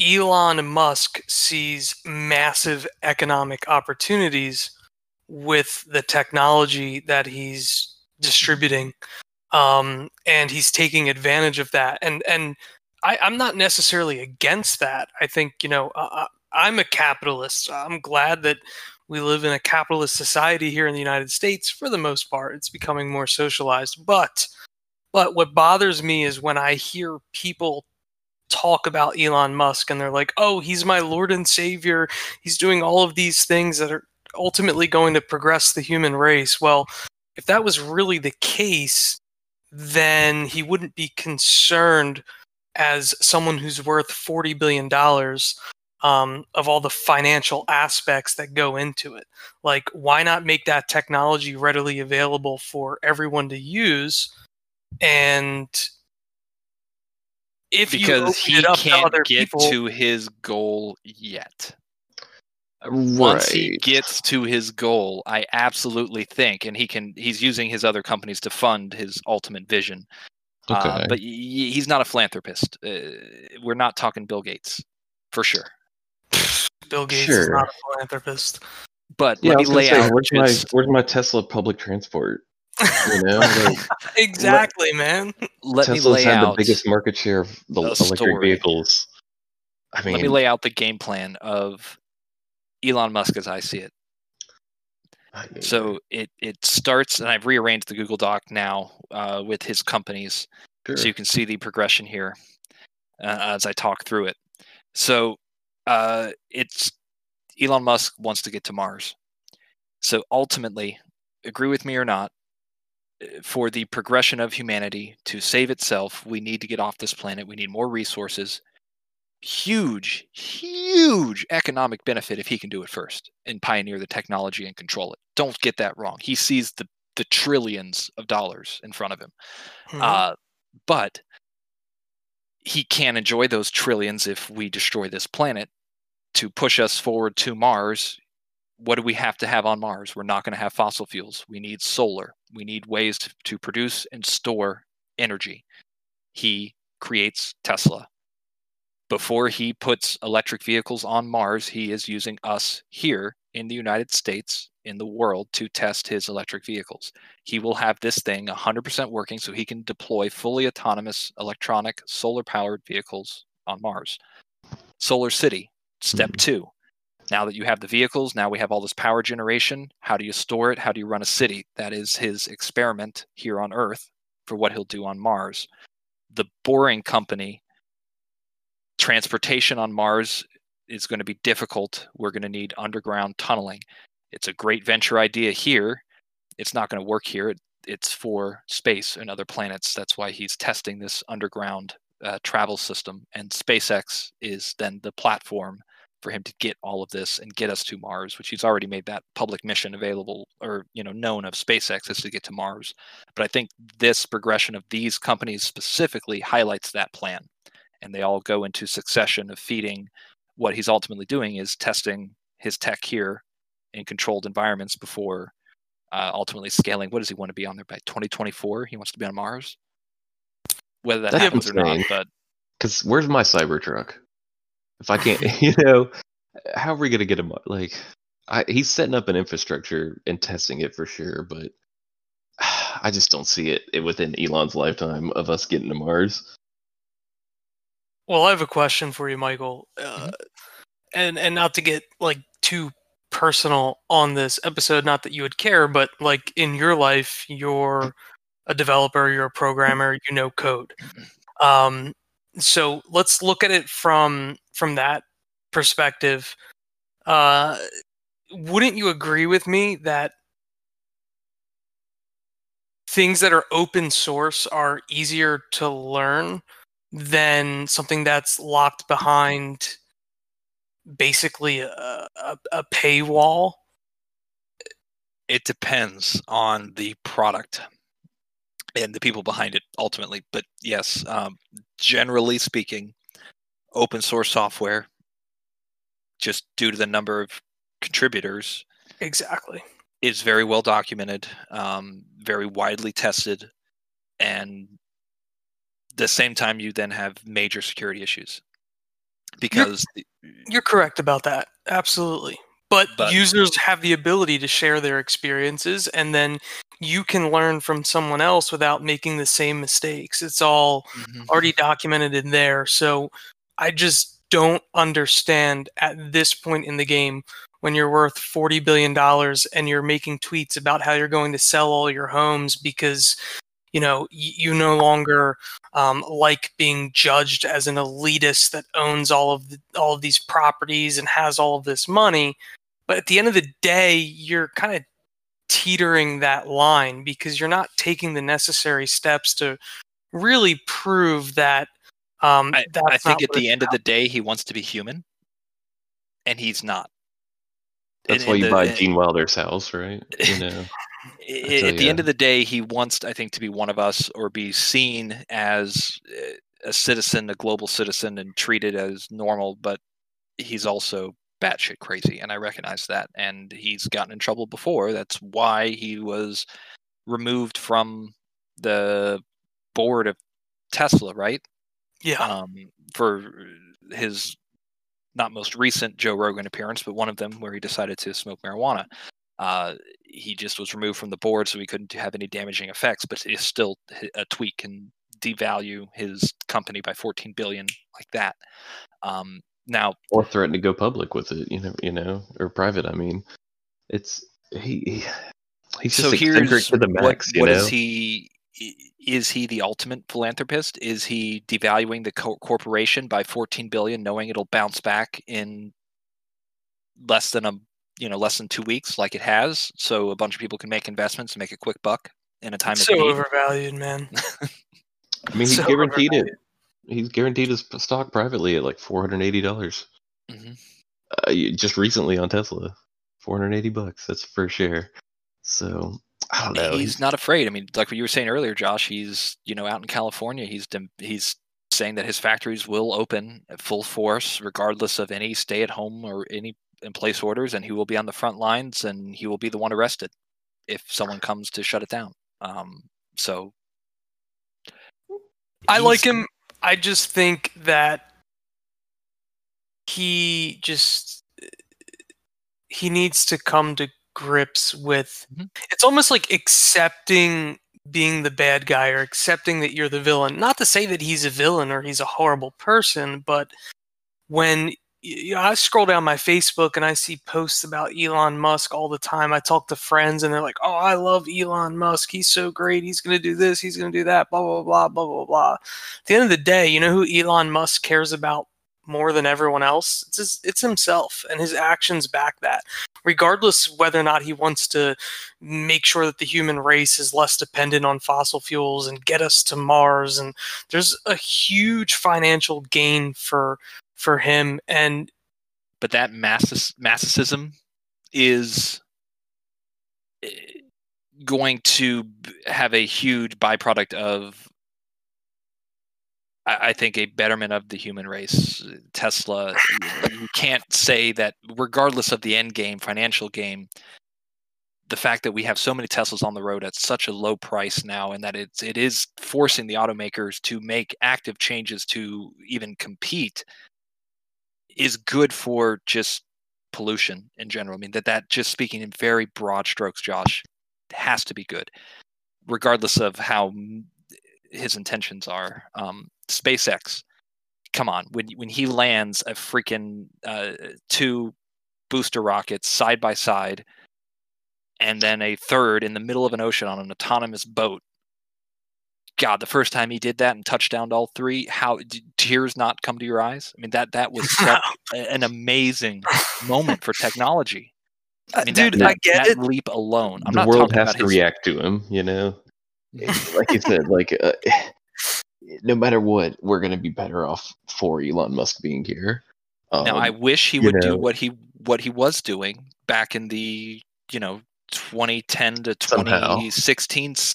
Speaker 3: Elon Musk sees massive economic opportunities with the technology that he's distributing, um, and he's taking advantage of that. And and I, I'm not necessarily against that. I think you know uh, I'm a capitalist. I'm glad that we live in a capitalist society here in the United States for the most part. It's becoming more socialized. But but what bothers me is when I hear people talk about Elon Musk and they're like, "Oh, he's my lord and savior. He's doing all of these things that are ultimately going to progress the human race." Well, if that was really the case, then he wouldn't be concerned as someone who's worth 40 billion dollars um, of all the financial aspects that go into it. Like, why not make that technology readily available for everyone to use? And if you
Speaker 2: because
Speaker 3: open
Speaker 2: he
Speaker 3: it up
Speaker 2: can't
Speaker 3: other
Speaker 2: get
Speaker 3: people,
Speaker 2: to his goal yet. Once he gets to his goal, I absolutely think, and he can. He's using his other companies to fund his ultimate vision. Uh, but y- y- he's not a philanthropist. Uh, we're not talking Bill Gates, for sure.
Speaker 3: Bill Gates is not a philanthropist.
Speaker 2: But
Speaker 4: yeah,
Speaker 2: let me lay
Speaker 4: say,
Speaker 2: out
Speaker 4: where's
Speaker 2: just
Speaker 4: my where's my Tesla public transport? You know, like,
Speaker 3: exactly, man.
Speaker 2: let me lay
Speaker 4: had
Speaker 2: out
Speaker 4: the biggest market share of the electric
Speaker 2: story.
Speaker 4: vehicles. I mean,
Speaker 2: let me lay out the game plan of Elon Musk as I see it. So it it starts, and I've rearranged the Google Doc now uh, with his companies,
Speaker 4: sure.
Speaker 2: so you can see the progression here uh, as I talk through it. So uh, it's Elon Musk wants to get to Mars. So ultimately, agree with me or not, uh, for the progression of humanity to save itself, we need to get off this planet. We need more resources. Huge, huge economic benefit if he can do it first and pioneer the technology and control it. Don't get that wrong. He sees the the trillions of dollars in front of him.
Speaker 3: Mhm.
Speaker 2: Uh, but he can't enjoy those trillions if we destroy this planet to push us forward to Mars. What do we have to have on Mars? We're not going to have fossil fuels. We need solar. We need ways to, to produce and store energy. He creates Tesla. Before he puts electric vehicles on Mars, he is using us here in the United States, in the world, to test his electric vehicles he will have this thing 100% working so he can deploy fully autonomous electronic solar powered vehicles on Mars. Solar City, step
Speaker 4: Mhm.
Speaker 2: two. Now that you have the vehicles, now we have all this power generation. How do you store it? How do you run a city? That is his experiment here on Earth for what he'll do on Mars. The Boring Company, transportation on Mars is going to be difficult. We're going to need underground tunneling. It's a great venture idea here it's not going to work here. It, it's for space and other planets. That's why he's testing this underground uh, travel system. And SpaceX is then the platform for him to get all of this and get us to Mars, which he's already made that public mission available or you know known of SpaceX is to get to Mars. But I think this progression of these companies specifically highlights that plan, and they all go into succession of feeding. What he's ultimately doing is testing his tech here in controlled environments before uh, ultimately scaling. What does he want to be on there by 2024? He wants to be on Mars. Whether that happens or not, but
Speaker 4: Because where's my Cybertruck? If I can't, you know, how are we gonna get him? Like, I, he's setting up an infrastructure and testing it for sure, but I just don't see it, it within Elon's lifetime of us getting to Mars.
Speaker 3: Well, I have a question for you, Michael, uh, and and not to get like too personal on this episode. Not that you would care, but like in your life, you're a developer, you're a programmer, you know code. Um, so let's look at it from from that perspective. Uh, wouldn't you agree with me that things that are open source are easier to learn than something that's locked behind basically a, a, a paywall?
Speaker 2: it depends on the product. and the people behind it ultimately. But yes, um, generally speaking, open source software, just due to the number of contributors,
Speaker 3: Exactly.
Speaker 2: is very well documented, um, very widely tested, and the same time you then have major security issues because the-
Speaker 3: You're correct about that. Absolutely. But,
Speaker 2: But-
Speaker 3: users have the ability to share their experiences and then you can learn from someone else without making the same mistakes. It's all mm-hmm. already documented in there. So I just don't understand at this point in the game when you're worth $40 billion and you're making tweets about how you're going to sell all your homes because you know y- you no longer um, like being judged as an elitist that owns all of the, all of these properties and has all of this money but at the end of the day you're kind of teetering that line because you're not taking the necessary steps to really prove that um,
Speaker 2: I,
Speaker 3: that's
Speaker 2: I think
Speaker 3: not
Speaker 2: at the
Speaker 3: it's
Speaker 2: end of the day, he wants to be human, and he's not.
Speaker 4: That's
Speaker 2: In-
Speaker 4: why
Speaker 2: in
Speaker 4: you
Speaker 2: the-
Speaker 4: buy
Speaker 2: in-
Speaker 4: Gene Wilder's house, right? You know.
Speaker 2: I- at the end of the day, he wants, I think, to be one of us or be seen as uh, a citizen, a global citizen, and treated as normal. But he's also batshit crazy, and I recognize that. And he's gotten in trouble before. That's why he was removed from the board of Tesla, right?
Speaker 3: yeah
Speaker 2: um, for his not most recent Joe Rogan appearance, but one of them where he decided to smoke marijuana. Uh, he just was removed from the board, so he couldn't have any damaging effects. But it's still a tweet can devalue his company by 14 billion like that. Um, now,
Speaker 4: or threaten to go public with it, you know, you know, or private. I mean, it's he, he he's
Speaker 2: so here's
Speaker 4: to the max.
Speaker 2: what
Speaker 4: know,
Speaker 2: is he? Is he the ultimate philanthropist? Is he devaluing the co- corporation by 14 billion, knowing it'll bounce back in less than a you know less than two weeks, like it has, so a bunch of people can make investments and make a quick buck in a time
Speaker 3: so
Speaker 2: of need?
Speaker 3: overvalued man
Speaker 4: I mean, he's
Speaker 3: so
Speaker 4: guaranteed it. He's guaranteed his stock privately at like four hundred eighty dollars.
Speaker 2: Mhm.
Speaker 4: Uh, just recently on Tesla, four hundred eighty bucks. That's per share. So I don't know.
Speaker 2: he's not afraid. I mean, like what you were saying earlier, Josh. He's you know out in California. He's dem- he's saying that his factories will open at full force, regardless of any stay-at-home or any in place orders, and he will be on the front lines, and he will be the one arrested if someone comes to shut it down. Um, so
Speaker 3: I like him. I just think that he just he needs to come to grips with
Speaker 2: Mhm.
Speaker 3: it's almost like accepting being the bad guy or accepting that you're the villain. Not to say that he's a villain or he's a horrible person, but when you know, I scroll down my Facebook and I see posts about Elon Musk all the time. I talk to friends and they're like, "Oh, I love Elon Musk. He's so great. He's going to do this. He's going to do that. Blah blah blah blah blah blah." At the end of the day, you know who Elon Musk cares about more than everyone else? It's his, it's himself, and his actions back that. Regardless whether or not he wants to make sure that the human race is less dependent on fossil fuels and get us to Mars, and there's a huge financial gain for for him and
Speaker 2: but that masses massicism is eh, going to have a huge byproduct of I I think a betterment of the human race. Tesla, you can't say that regardless of the end game, financial game, the fact that we have so many Teslas on the road at such a low price now, and that it's it is forcing the automakers to make active changes to even compete, is good for just pollution in general. I mean that that just speaking in very broad strokes, Josh, has to be good, regardless of how his intentions are. Um, SpaceX, come on, when when he lands a freaking uh, two booster rockets side by side, and then a third in the middle of an ocean on an autonomous boat. God, the first time he did that and touched down all three, how did tears not come to your eyes? I mean, that that was such an amazing moment for technology. I mean,
Speaker 3: dude,
Speaker 2: that,
Speaker 3: I get
Speaker 2: that
Speaker 3: it.
Speaker 2: leap alone. I'm
Speaker 4: the
Speaker 2: not
Speaker 4: world
Speaker 2: talking
Speaker 4: has
Speaker 2: about
Speaker 4: to
Speaker 2: his,
Speaker 4: react to him. You know, like you said, like uh, no matter what, we're gonna be better off for Elon Musk being here. Um,
Speaker 2: Now, I wish he
Speaker 4: you
Speaker 2: would do what he what he was doing back in the you know 2010 to
Speaker 4: Somehow.
Speaker 2: 2016 s-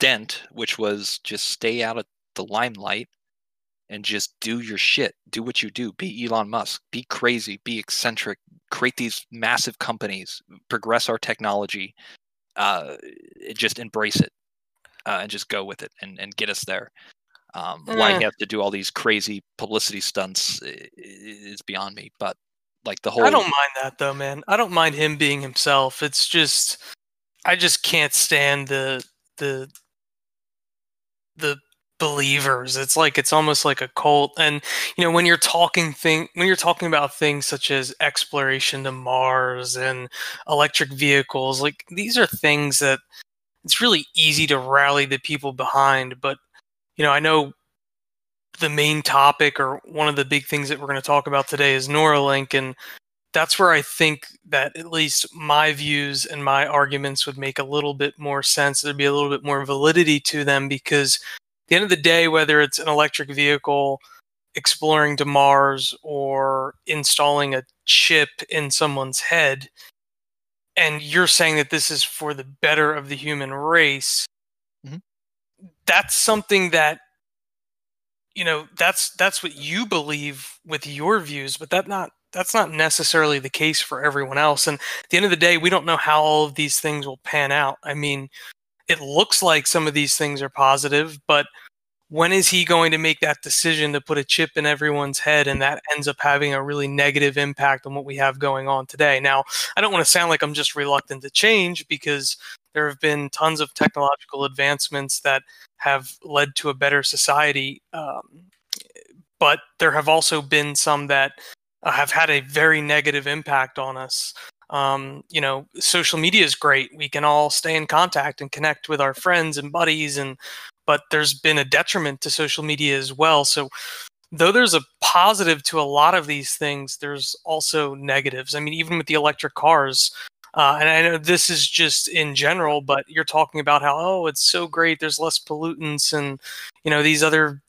Speaker 2: dent, which was just stay out of the limelight and just do your shit. Do what you do. Be Elon Musk. Be crazy. Be eccentric. Create these massive companies. Progress our technology. Uh, just embrace it uh, and just go with it and, and get us there. Um, Why
Speaker 3: Eh.
Speaker 2: he has to do all these crazy publicity stunts is beyond me. But like the whole
Speaker 3: I don't mind that though, man. I don't mind him being himself. It's just I just can't stand the the the believers. It's like it's almost like a cult. And you know, when you're talking thing when you're talking about things such as exploration to Mars and electric vehicles, like these are things that it's really easy to rally the people behind, but you know, I know the main topic or one of the big things that we're going to talk about today is Neuralink and that's where I think that at least my views and my arguments would make a little bit more sense. There'd be a little bit more validity to them because at the end of the day, whether it's an electric vehicle exploring to Mars or installing a chip in someone's head, and you're saying that this is for the better of the human race,
Speaker 2: Mhm.
Speaker 3: that's something that you know that's that's what you believe with your views but that not that's not necessarily the case for everyone else and at the end of the day we don't know how all of these things will pan out i mean it looks like some of these things are positive but when is he going to make that decision to put a chip in everyone's head and that ends up having a really negative impact on what we have going on today now i don't want to sound like i'm just reluctant to change because there have been tons of technological advancements that have led to a better society. Um, but there have also been some that have had a very negative impact on us. Um, you know, social media is great. We can all stay in contact and connect with our friends and buddies, and but there's been a detriment to social media as well. So though there's a positive to a lot of these things, there's also negatives. I mean, even with the electric cars, uh, and I know this is just in general, but you're talking about how oh, it's so great. There's less pollutants, and you know these other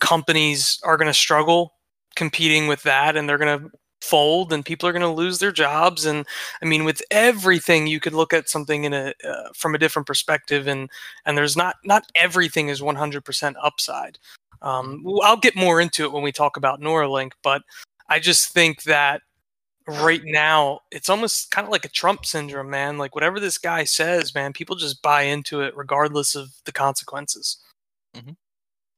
Speaker 3: companies are going to struggle competing with that, and they're going to fold, and people are going to lose their jobs. And I mean, with everything, you could look at something in a uh, from a different perspective, and and there's not not everything is 100% upside. Um, I'll get more into it when we talk about Neuralink, but I just think that right now it's almost kind of like a Trump syndrome, man. Like whatever this guy says, man, people just buy into it regardless of the consequences.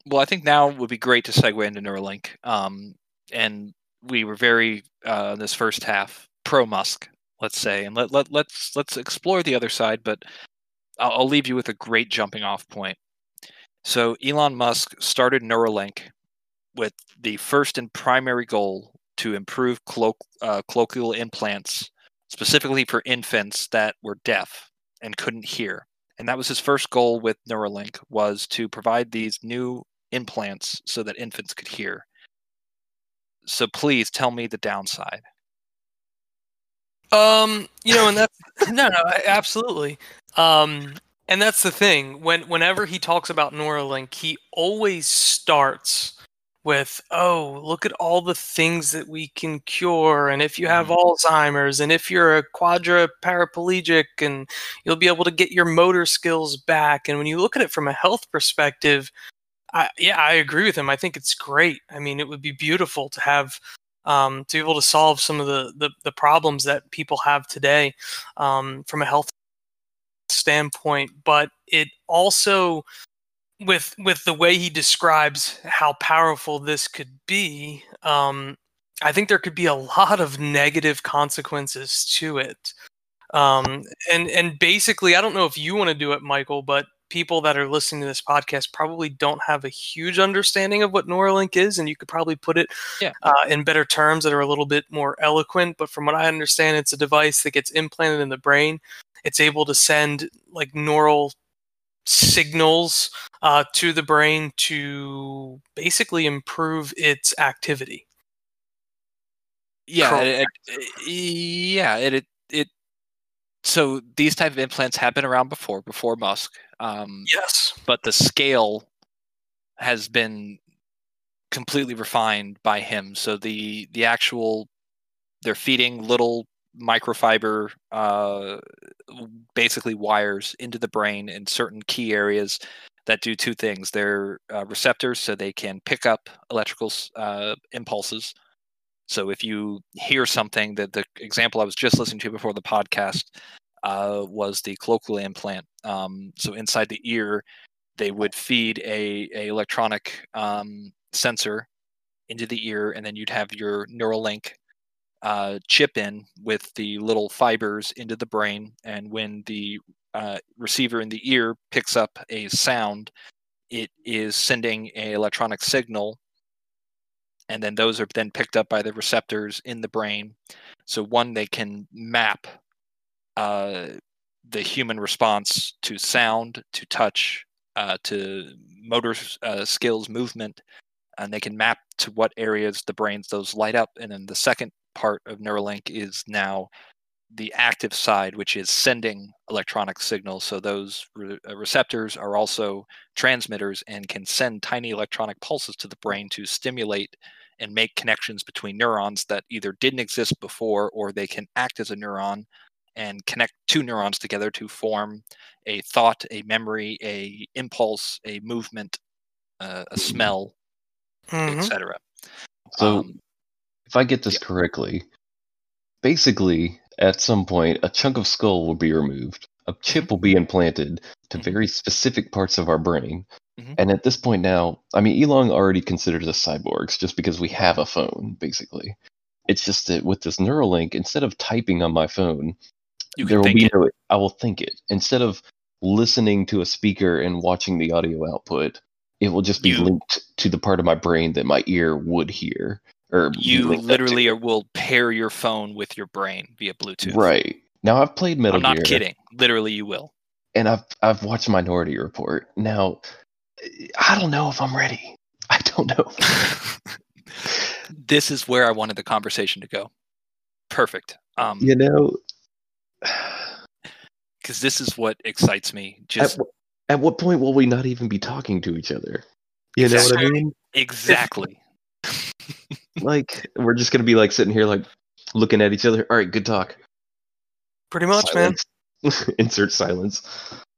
Speaker 2: Well, I think now would be great to segue into Neuralink. Um, and we were very uh, this first half pro Musk, let's say, and let let let's let's explore the other side. But I'll, I'll leave you with a great jumping off point. So Elon Musk started Neuralink with the first and primary goal to improve colloq- uh, colloquial implants, specifically for infants that were deaf and couldn't hear. And that was his first goal with Neuralink was to provide these new implants so that infants could hear. So please tell me the downside.
Speaker 3: Um, you know, and that's no, no, I- absolutely. Um, and that's the thing. When whenever he talks about Neuralink, he always starts with, "Oh, look at all the things that we can cure, and if you have Alzheimer's, and if you're a quadra paraplegic, and you'll be able to get your motor skills back." And when you look at it from a health perspective, Yeah, I agree with him. I think it's great. I mean, it would be beautiful to have um, to be able to solve some of the, the, the problems that people have today um, from a health standpoint. But it also, with with the way he describes how powerful this could be, um, I think there could be a lot of negative consequences to it. Um, and and basically, I don't know if you want to do it, Michael, but people that are listening to this podcast probably don't have a huge understanding of what Neuralink is, and you could probably put it
Speaker 2: Yeah.
Speaker 3: uh, in better terms that are a little bit more eloquent. But from what I understand, it's a device that gets implanted in the brain. It's able to send like neural signals uh, to the brain to basically improve its activity.
Speaker 2: Yeah, it, it- yeah, it, it it so these type of implants have been around before, before Musk. Um,
Speaker 3: Yes.
Speaker 2: but the scale has been completely refined by him. So the the actual they're feeding little microfiber, uh, basically wires into the brain in certain key areas that do two things. They're uh, receptors, so they can pick up electrical uh, impulses. So if you hear something, that the example I was just listening to before the podcast uh, was the cochlear implant. Um, so inside the ear, they would feed a, a electronic um, sensor into the ear, and then you'd have your Neuralink uh, chip in with the little fibers into the brain. And when the uh, receiver in the ear picks up a sound, it is sending a electronic signal, and then those are then picked up by the receptors in the brain. So one, they can map uh, the human response to sound, to touch, uh, to motor uh, skills, movement, and they can map to what areas the brains those light up. And then the second part of Neuralink is now the active side, which is sending electronic signals. So those re- uh, receptors are also transmitters and can send tiny electronic pulses to the brain to stimulate and make connections between neurons that either didn't exist before or they can act as a neuron and connect two neurons together to form a thought, a memory, a impulse, a movement, uh, a smell,
Speaker 3: Mhm.
Speaker 2: etc.
Speaker 4: So,
Speaker 2: Um,
Speaker 4: if I get this
Speaker 2: yeah.
Speaker 4: correctly, basically, at some point, a chunk of skull will be removed. A chip will be implanted to
Speaker 2: Mhm.
Speaker 4: very specific parts of our brain.
Speaker 2: Mhm.
Speaker 4: And at this point now, I mean, Elon already considers us cyborgs just because we have a phone, basically. It's just that with this Neuralink, instead of typing on my phone,
Speaker 2: you
Speaker 4: there will be
Speaker 2: it.
Speaker 4: no. I will think it instead of listening to a speaker and watching the audio output. It will just be
Speaker 2: You-
Speaker 4: linked to the part of my brain that my ear would hear. Or
Speaker 2: You
Speaker 4: linked up to.
Speaker 2: literally are, will pair your phone with your brain via Bluetooth.
Speaker 4: right now. I've played Metal
Speaker 2: I'm not
Speaker 4: Gear,
Speaker 2: kidding. Literally, you will.
Speaker 4: and I've I've watched Minority Report. Now, I don't know if I'm ready. I don't know.
Speaker 2: this is where I wanted the conversation to go. Perfect. Um,
Speaker 4: you know,
Speaker 2: because this is what excites me.
Speaker 4: at,
Speaker 2: Just
Speaker 4: wh- at what point will we not even be talking to each other? You know what I
Speaker 2: Exactly.
Speaker 4: mean?
Speaker 2: exactly.
Speaker 4: Like we're just gonna be like sitting here, like looking at each other. All right, good talk.
Speaker 3: Pretty much, man.
Speaker 4: Insert silence.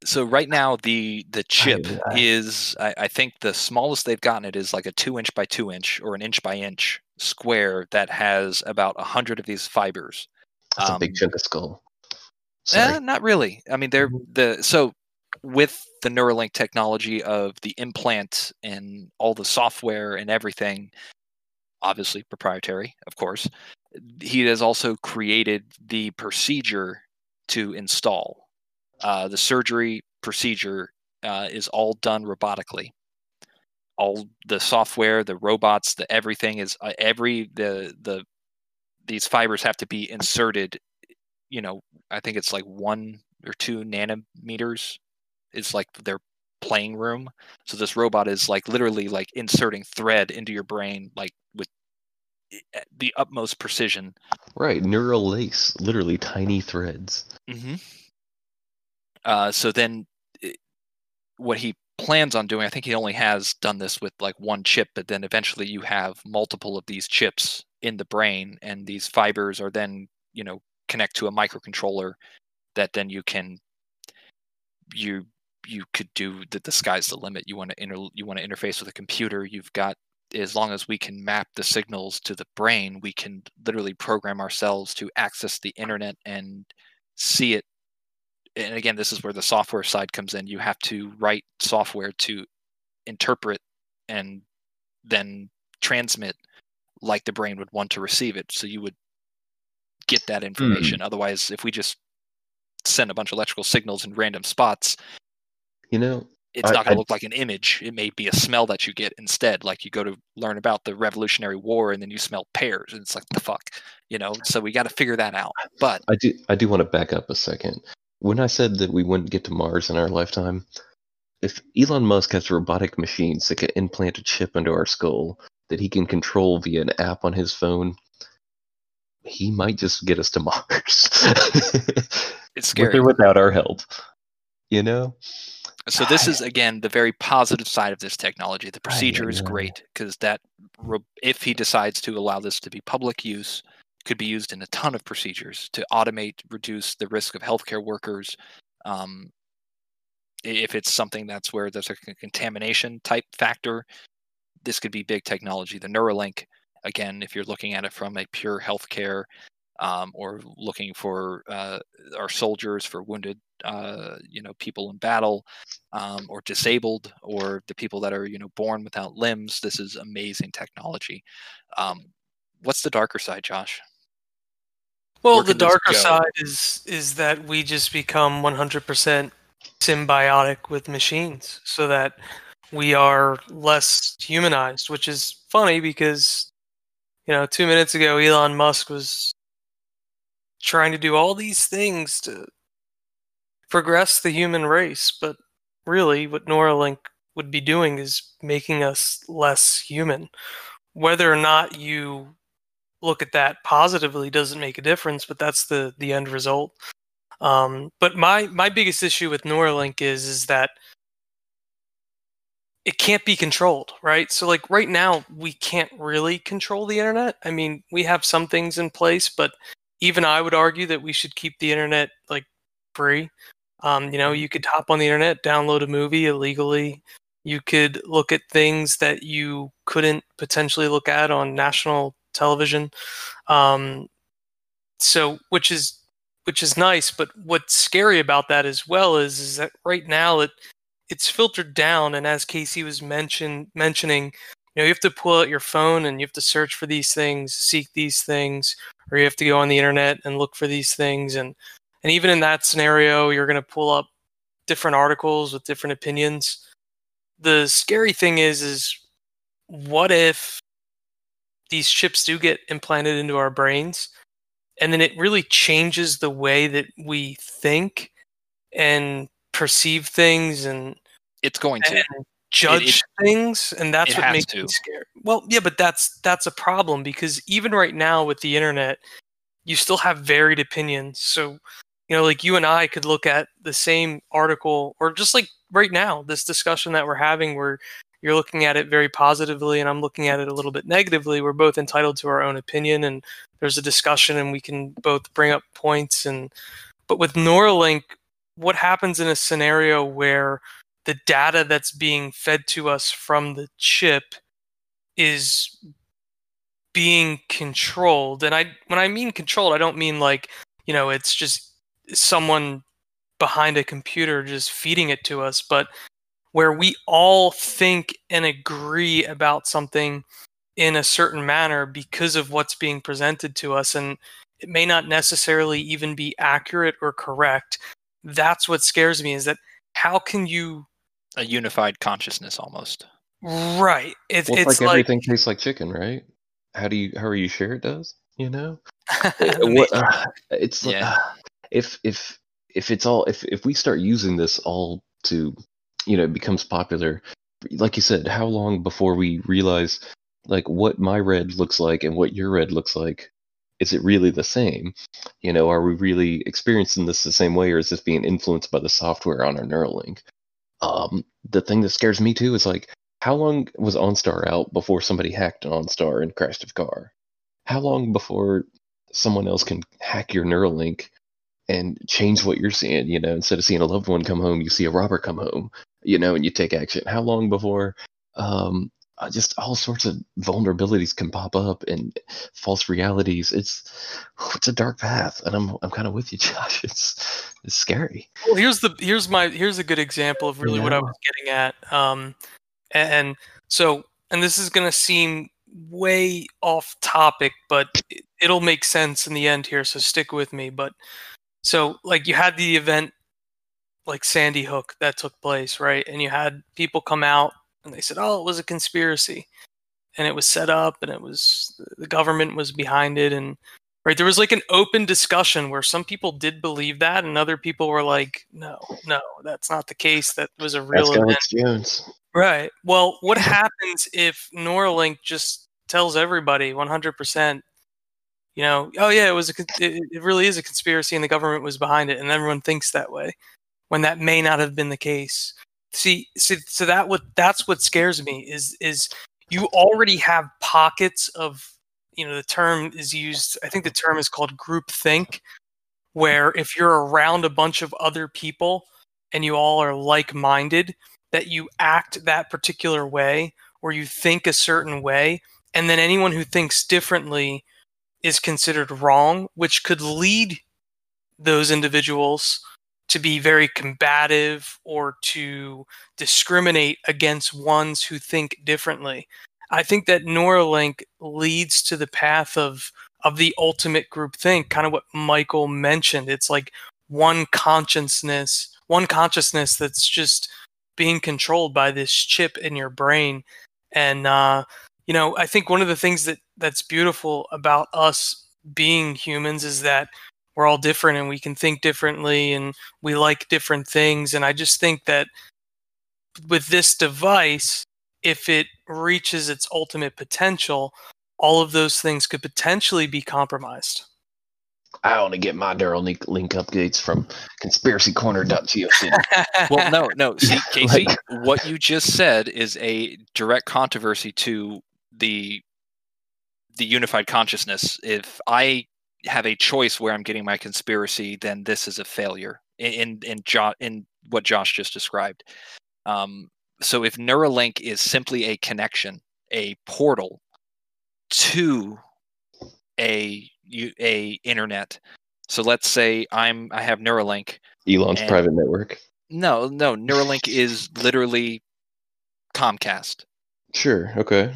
Speaker 2: So right now, the the chip
Speaker 4: I-
Speaker 2: is I, I think the smallest they've gotten it is like a two inch by two inch or an inch by inch square that has about a hundred of these fibers.
Speaker 4: That's a big
Speaker 2: Um,
Speaker 4: chunk of skull.
Speaker 2: Eh, not really. I mean, they're
Speaker 4: Mhm.
Speaker 2: the so with the Neuralink technology of the implant and all the software and everything, obviously proprietary, of course. He has also created the procedure to install. Uh, the surgery procedure uh, is all done robotically. All the software, the robots, the everything is uh, every the the these fibers have to be inserted you know, I think it's like one or two nanometers is like their playing room. So this robot is like literally like inserting thread into your brain, like with the utmost precision.
Speaker 4: Right, neural lace, literally tiny threads.
Speaker 2: Mm-hmm. Uh, so then, i- what he plans on doing, I think he only has done this with like one chip, but then eventually you have multiple of these chips in the brain, and these fibers are then, you know, connect to a microcontroller that then you can you you could do the, the sky's the limit. You want to inter, you want to interface with a computer. You've got as long as we can map the signals to the brain, we can literally program ourselves to access the internet and see it. And again, this is where the software side comes in. You have to write software to interpret and then transmit like the brain would want to receive it. So you would get that hmm. information. Otherwise, if we just send a bunch of electrical signals in random spots,
Speaker 4: You know,
Speaker 2: it's
Speaker 4: I-
Speaker 2: not going to look like an image. It may be a smell that you get instead. Like you go to learn about the Revolutionary War and then you smell pears, and it's like the fuck, you know. So we got to figure that out. But
Speaker 4: I do I do want to back up a second. When I said that we wouldn't get to Mars in our lifetime, if Elon Musk has robotic machines that can implant a chip into our skull that he can control via an app on his phone, he might just get us to Mars.
Speaker 2: it's
Speaker 4: With or without our help. You know?
Speaker 2: So this is again the very positive side of this technology. The procedure is great because that, if he decides to allow this to be public use, could be used in a ton of procedures to automate, reduce the risk of healthcare workers. Um, if it's something that's where there's a contamination type factor, this could be big technology. The Neuralink, again, if you're looking at it from a pure healthcare um, or looking for uh, our soldiers for wounded, uh, you know, people in battle um, or disabled or the people that are, you know, born without limbs, this is amazing technology. Um, what's the darker side, Josh?
Speaker 3: Well, the darker side is is that we just become 100% symbiotic with machines, so that we are less humanized. Which is funny because, you know, two minutes ago, Elon Musk was trying to do all these things to progress the human race, but really, what Neuralink would be doing is making us less human. Whether or not you look at that positively doesn't make a difference, but that's the the end result. Um, but my my biggest issue with Neuralink is is that it can't be controlled, right? So like right now we can't really control the internet. I mean, we have some things in place, but even I would argue that we should keep the internet like free. Um, you know, you could hop on the internet, download a movie illegally. You could look at things that you couldn't potentially look at on national television. Um, so, which is which is nice, but what's scary about that as well is is that right now it it's filtered down, and as Casey was mention mentioning, you know, you have to pull out your phone and you have to search for these things, seek these things, or you have to go on the internet and look for these things, and and even in that scenario, you're going to pull up different articles with different opinions. The scary thing is, is what if these chips do get implanted into our brains and then it really changes the way that we think and perceive things and
Speaker 2: it's going to
Speaker 3: judge it, it, things and that's what makes to. me scared well yeah but that's that's a problem because even right now with the internet you still have varied opinions so you know like you and i could look at the same article or just like right now this discussion that we're having where you're looking at it very positively and I'm looking at it a little bit negatively. We're both entitled to our own opinion and there's a discussion and we can both bring up points and but with Neuralink what happens in a scenario where the data that's being fed to us from the chip is being controlled? And I when I mean controlled I don't mean like you know it's just someone behind a computer just feeding it to us but where we all think and agree about something in a certain manner because of what's being presented to us and it may not necessarily even be accurate or correct that's what scares me is that how can you
Speaker 2: a unified consciousness almost.
Speaker 3: Right.
Speaker 4: It, well, it's, it's like, like, everything tastes like chicken right? How do you how are you sure it does you know? What, uh, it's yeah. Uh, if if if it's all if if we start using this all to you know it becomes popular like you said how long before we realize like what my red looks like and what your red looks like is it really the same? You know are we really experiencing this the same way or is this being influenced by the software on our neuralink? Um the thing that scares me too is like how long was OnStar out before somebody hacked OnStar and crashed a car? How long before someone else can hack your neuralink and change what you're seeing? You know instead of seeing a loved one come home you see a robber come home you know, and you take action. How long before um, uh, just all sorts of vulnerabilities can pop up and false realities? It's it's a dark path, and I'm I'm kind of with you, Josh. It's it's scary.
Speaker 3: Well, here's the here's my here's a good example of really yeah. what I was getting at. Um, and, and so and this is gonna seem way off topic, but it'll make sense in the end here. So stick with me. But so like you had the event like Sandy Hook that took place, right? And you had people come out and they said, "Oh, it was a conspiracy." And it was set up and it was the government was behind it and right there was like an open discussion where some people did believe that and other people were like, "No, no, that's not the case. That was a real that's event."
Speaker 4: Jones.
Speaker 3: Right. Well, what happens if Neuralink just tells everybody 100% you know, oh yeah, it was a, it, it really is a conspiracy and the government was behind it and everyone thinks that way when that may not have been the case. See, see so that what that's what scares me is is you already have pockets of you know the term is used. I think the term is called group think, where if you're around a bunch of other people and you all are like-minded, that you act that particular way or you think a certain way, and then anyone who thinks differently is considered wrong, which could lead those individuals to be very combative or to discriminate against ones who think differently. I think that Neuralink leads to the path of of the ultimate group think, kind of what Michael mentioned. It's like one consciousness, one consciousness that's just being controlled by this chip in your brain. And uh, you know, I think one of the things that that's beautiful about us being humans is that we're all different and we can think differently and we like different things. And I just think that with this device, if it reaches its ultimate potential, all of those things could potentially be compromised.
Speaker 4: I want to get my Neuralink link updates from conspiracycorner.gov.
Speaker 2: well, no, no. See, Casey, what you just said is a direct controversy to the the unified consciousness. If I have a choice where I'm getting my conspiracy, then this is a failure in in jo- in what Josh just described. Um, so if Neuralink is simply a connection, a portal to a a internet. So let's say I'm I have Neuralink.
Speaker 4: Elon's
Speaker 2: and,
Speaker 4: private network.
Speaker 2: No, no, Neuralink is literally Comcast.
Speaker 4: Sure. Okay.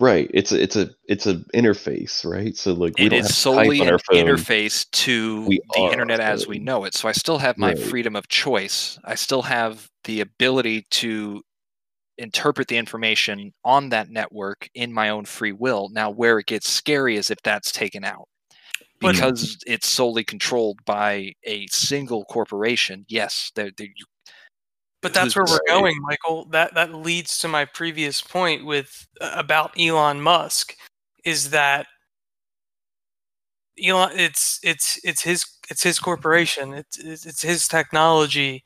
Speaker 4: Right. It's a it's a it's a interface, right? So like we
Speaker 2: it
Speaker 4: don't
Speaker 2: is
Speaker 4: have
Speaker 2: solely
Speaker 4: an
Speaker 2: an interface to
Speaker 4: We
Speaker 2: the
Speaker 4: are
Speaker 2: internet as we know it. So I still have my
Speaker 4: Right.
Speaker 2: freedom of choice. I still have the ability to interpret the information on that network in my own free will. Now, where it gets scary is if that's taken out.
Speaker 3: But-
Speaker 2: Because it's solely controlled by a single corporation. Yes, there, there, you
Speaker 3: But that's where we're going, Michael. That that leads to my previous point with uh, about Elon Musk is that Elon it's it's it's his it's his corporation. It's it's, it's his technology.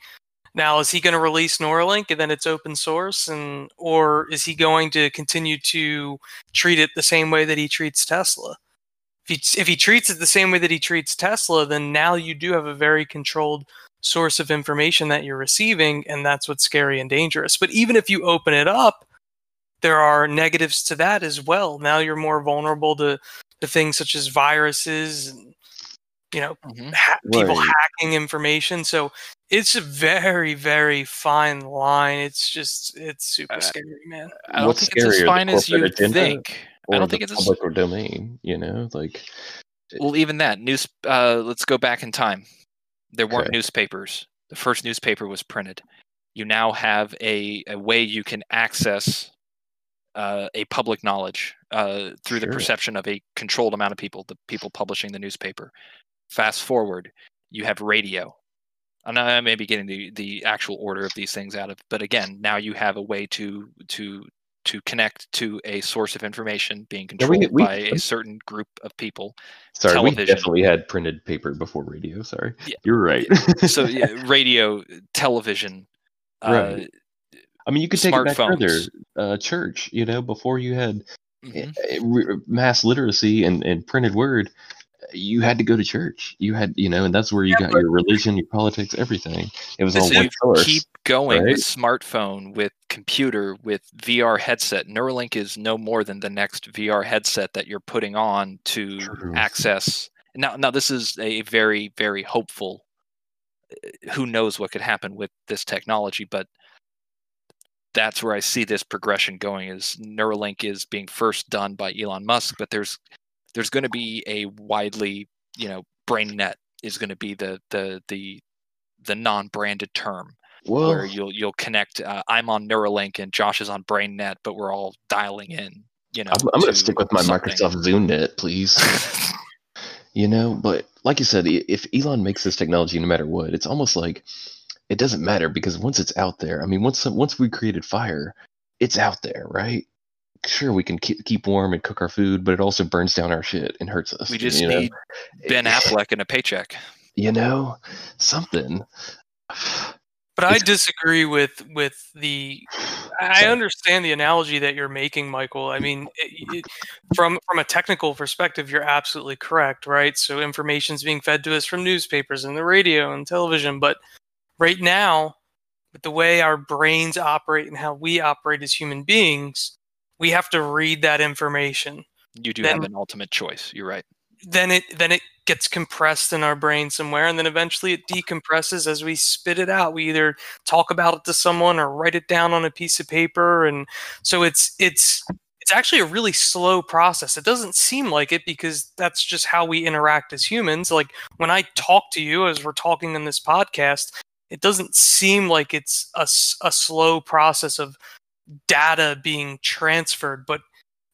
Speaker 3: Now, is he going to release Neuralink and then it's open source and or is he going to continue to treat it the same way that he treats Tesla? If he if he treats it the same way that he treats Tesla, then now you do have a very controlled source of information that you're receiving, and that's what's scary and dangerous. But even if you open it up, there are negatives to that as well. Now you're more vulnerable to, to things such as viruses and you know
Speaker 2: Mhm.
Speaker 3: ha- people
Speaker 4: Right.
Speaker 3: hacking information. So it's a very very fine line. It's just it's super
Speaker 2: Uh,
Speaker 3: scary, man.
Speaker 2: I don't think it's as fine as you think. I don't think it's as
Speaker 4: public or domain. You know, like
Speaker 2: Well, even that news. Uh, let's go back in time. There weren't
Speaker 4: Okay.
Speaker 2: newspapers. The first newspaper was printed. You now have a, a way you can access uh, a public knowledge uh, through the perception of a controlled amount of people, the people publishing the newspaper. Fast forward, you have radio. And I may be getting the, the actual order of these things out of, but again, now you have a way to to to connect to a source of information being
Speaker 4: Yeah, we-
Speaker 2: controlled
Speaker 4: we-
Speaker 2: by a certain group of people
Speaker 4: sorry,
Speaker 2: television.
Speaker 4: we definitely had printed paper before radio. Sorry,
Speaker 2: Yeah.
Speaker 4: you're right.
Speaker 2: so yeah, radio, television, uh,
Speaker 4: Right. I mean, you could take it back further. Uh, church, you know, before you had
Speaker 2: mhm.
Speaker 4: uh, mass literacy and, and printed word, you had to go to church. You had, you know, and that's where you got your religion, your politics, everything. It was all
Speaker 2: So
Speaker 4: one
Speaker 2: you
Speaker 4: source.
Speaker 2: keep going
Speaker 4: right?
Speaker 2: with smartphone, with computer, with VR headset. Neuralink is no more than the next VR headset that you're putting on to
Speaker 4: True.
Speaker 2: access. Now, now this is a very, very hopeful. uh, Who knows what could happen with this technology, but that's where I see this progression going. Is Neuralink is being first done by Elon Musk, but there's there's going to be a widely, you know, brain net is going to be the the the the non-branded term
Speaker 4: Well,
Speaker 2: where you'll you'll connect. Uh, I'm on Neuralink and Josh is on BrainNet, but we're all dialing in. You know,
Speaker 4: I'm, I'm going
Speaker 2: to
Speaker 4: stick with my
Speaker 2: something.
Speaker 4: Microsoft ZoomNet, please. you know, but like you said, if Elon makes this technology, no matter what, it's almost like it doesn't matter because once it's out there, I mean, once once we created fire, it's out there, right? Sure, we can keep, keep warm and cook our food, but it also burns down our shit and hurts us.
Speaker 2: we just
Speaker 4: you know?
Speaker 2: need Ben Affleck and a paycheck.
Speaker 4: you know, something.
Speaker 3: But I
Speaker 4: It's-
Speaker 3: disagree with with the. I understand the analogy that you're making, Michael. I mean, it, it, from from a technical perspective, you're absolutely correct, right? So information's being fed to us from newspapers and the radio and television, but right now, with the way our brains operate and how we operate as human beings, we have to read that information.
Speaker 2: You do
Speaker 3: Then-
Speaker 2: have an ultimate choice. You're right.
Speaker 3: Then it then it gets compressed in our brain somewhere, and then eventually it decompresses as we spit it out. We either talk about it to someone or write it down on a piece of paper, and so it's it's it's actually a really slow process. It doesn't seem like it because that's just how we interact as humans. Like when I talk to you as we're talking in this podcast, it doesn't seem like it's a, a slow process of data being transferred, but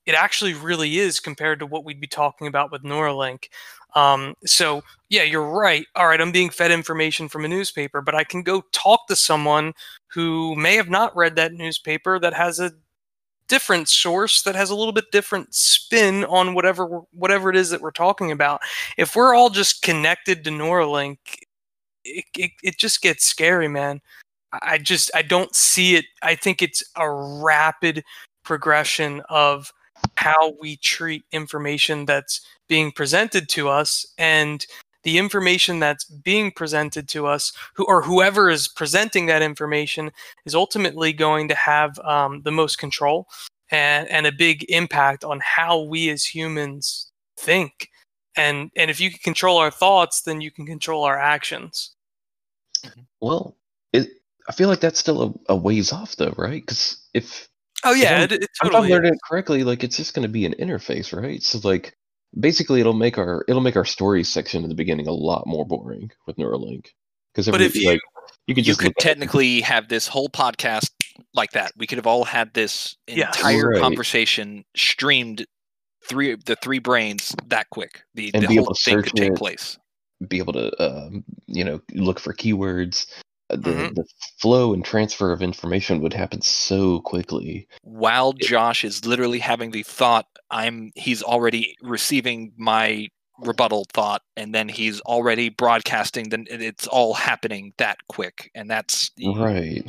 Speaker 3: it actually really is compared to what we'd be talking about with Neuralink. Um, so yeah, you're right. All right, I'm being fed information from a newspaper, but I can go talk to someone who may have not read that newspaper that has a different source that has a little bit different spin on whatever whatever it is that we're talking about. If we're all just connected to Neuralink, it, it, it just gets scary, man. I just I don't see it. I think it's a rapid progression of how we treat information that's being presented to us and the information that's being presented to us who or whoever is presenting that information is ultimately going to have um, the most control and, and a big impact on how we as humans think and and if you can control our thoughts then you can control our actions
Speaker 4: Well. I feel like that's still a, a ways off, though, right? Because if
Speaker 3: oh yeah
Speaker 4: I'm-
Speaker 3: it, it
Speaker 4: if I'm
Speaker 3: totally
Speaker 4: learning it correctly, like it's just going to be an interface, right? So like basically, it'll make our it'll make our stories section in the beginning a lot more boring with Neuralink. Because
Speaker 3: But if you-
Speaker 4: like you could
Speaker 2: You could
Speaker 4: look at it.
Speaker 2: technically have this whole podcast like that. We could have all had this
Speaker 3: Yes.
Speaker 2: entire
Speaker 4: Right.
Speaker 2: conversation streamed three the three brains that quick. The,
Speaker 4: And
Speaker 2: the
Speaker 4: be
Speaker 2: whole
Speaker 4: able to
Speaker 2: thing could take
Speaker 4: it.
Speaker 2: place.
Speaker 4: be able to um, you know look for keywords. The
Speaker 3: Mhm.
Speaker 4: the flow and transfer of information would happen so quickly.
Speaker 2: While Josh is literally having the thought, I'm he's already receiving my rebuttal thought, and then he's already broadcasting. Then it's all happening that quick, and that's
Speaker 4: Right.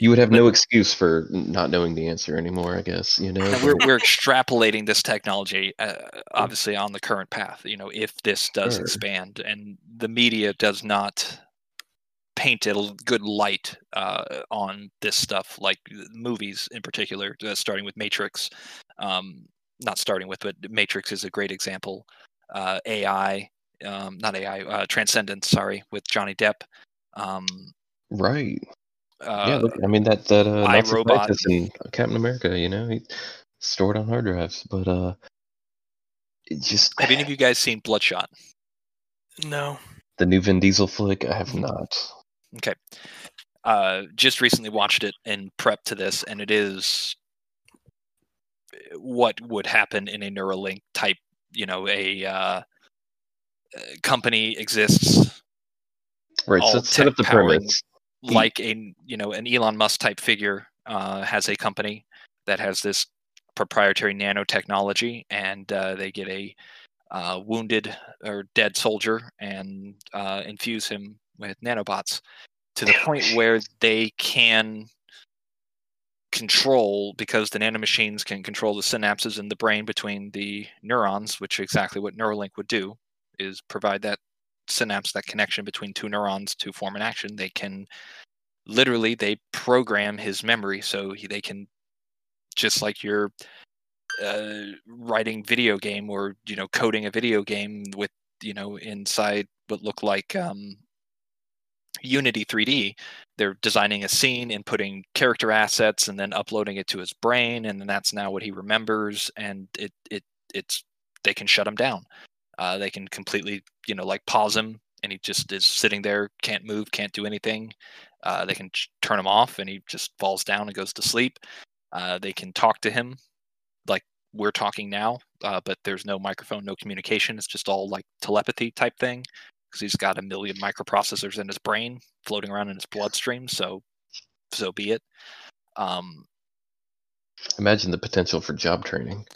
Speaker 4: You would have no excuse for not knowing the answer anymore, I guess. You know.
Speaker 2: We're we're extrapolating this technology, uh, obviously, on the current path. You know, if this does
Speaker 4: Sure.
Speaker 2: expand, and the media does not paint a l- good light uh, on this stuff, like movies in particular, uh, starting with Matrix. Um, not starting with, but Matrix is a great example. Uh, AI, um, not AI, uh, Transcendence. Sorry, with Johnny Depp. Um,
Speaker 4: right.
Speaker 2: uh,
Speaker 4: yeah. Look, I mean that that uh,
Speaker 2: I,
Speaker 4: Nazi
Speaker 2: Robot.
Speaker 4: scientist in Captain America. You know, he stored on hard drives, but uh, it just
Speaker 2: have any of you guys seen Bloodshot?
Speaker 3: no
Speaker 4: the new Vin Diesel flick. I have not.
Speaker 2: Okay. Uh, just recently watched it in prep to this, and it is uh, what would happen in a Neuralink type. You know, a uh, uh, company exists
Speaker 4: Right. So set up the
Speaker 2: tech
Speaker 4: premise.
Speaker 2: like a you know an Elon Musk type figure uh, has a company that has this proprietary nanotechnology, and uh, they get a uh, wounded or dead soldier and uh, infuse him with nanobots to the point where they can control because the nanomachines can control the synapses in the brain between the neurons, which exactly what Neuralink would do, is provide that synapse, that connection between two neurons to form an action. They can literally they program his memory so he, they can just like you're uh, writing video game or you know coding a video game with you know inside what look like um, Unity 3D. They're designing a scene and putting character assets and then uploading it to his brain, and then that's now what he remembers. And it it it's they can shut him down. Uh, they can completely you know like pause him, and he just is sitting there, can't move, can't do anything. Uh, they can turn him off, and he just falls down and goes to sleep. Uh, they can talk to him like we're talking now, uh, but there's no microphone, no communication. It's just all like telepathy type thing because he's got a million microprocessors in his brain floating around in his bloodstream. So, so be it. Um,
Speaker 4: Imagine the potential for job training.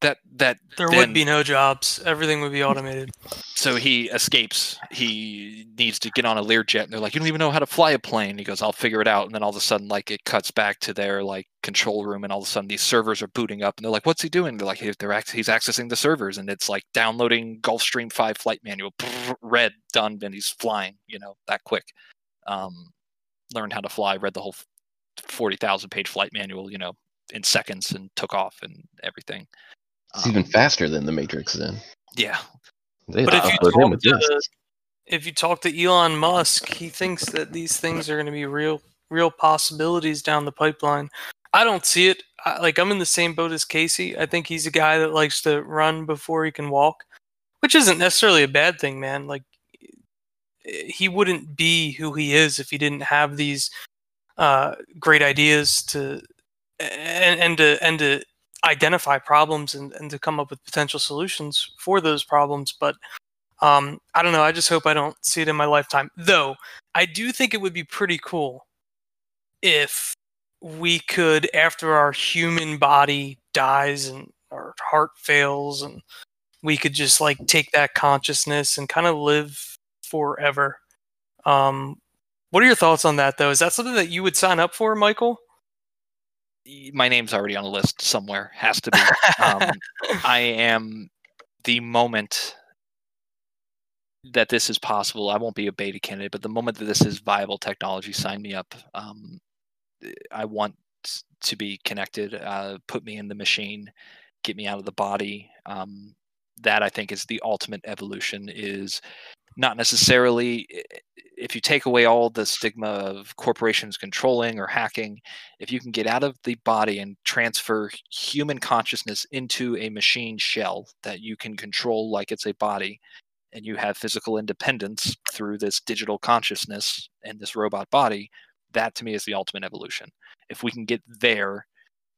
Speaker 2: That that
Speaker 3: There
Speaker 2: then-
Speaker 3: would be no jobs. Everything would be automated.
Speaker 2: so he escapes. He needs to get on a Learjet, and they're like, "You don't even know how to fly a plane." He goes, "I'll figure it out." And then all of a sudden, like it cuts back to their like control room, and all of a sudden these servers are booting up, and they're like, "What's he doing?" They're like, "He- "They're ac- he's accessing the servers," and it's like downloading Gulfstream Five flight manual, read, done, and he's flying. You know that quick. Um, learned how to fly, read the whole forty thousand page flight manual. You know in seconds, and took off and everything.
Speaker 4: It's even
Speaker 2: Um,
Speaker 4: faster than the Matrix. Then
Speaker 2: Yeah,
Speaker 4: they
Speaker 3: But if you talk to
Speaker 4: this.
Speaker 3: if you talk to Elon Musk, he thinks that these things are going to be real real possibilities down the pipeline. I don't see it. I, like I'm in the same boat as Casey. I think he's a guy that likes to run before he can walk, which isn't necessarily a bad thing, man. Like he wouldn't be who he is if he didn't have these uh, great ideas to and, and to and to identify problems and, and to come up with potential solutions for those problems. But um, I don't know. I just hope I don't see it in my lifetime. Though I do think it would be pretty cool if we could, after our human body dies and our heart fails, and we could just like take that consciousness and kind of live forever. Um, what are your thoughts on that, though? Is that something that you would sign up for, Michael?
Speaker 2: My name's already on a list somewhere. Has to be. Um, I am the moment that this is possible. I won't be a beta candidate, but the moment that this is viable technology, sign me up. Um, I want to be connected. Uh, put me in the machine, get me out of the body. Um, that I think is the ultimate evolution. Is not necessarily if you take away all the stigma of corporations controlling or hacking if you can get out of the body and transfer human consciousness into a machine shell that you can control like it's a body and you have physical independence through this digital consciousness and this robot body that to me is the ultimate evolution if we can get there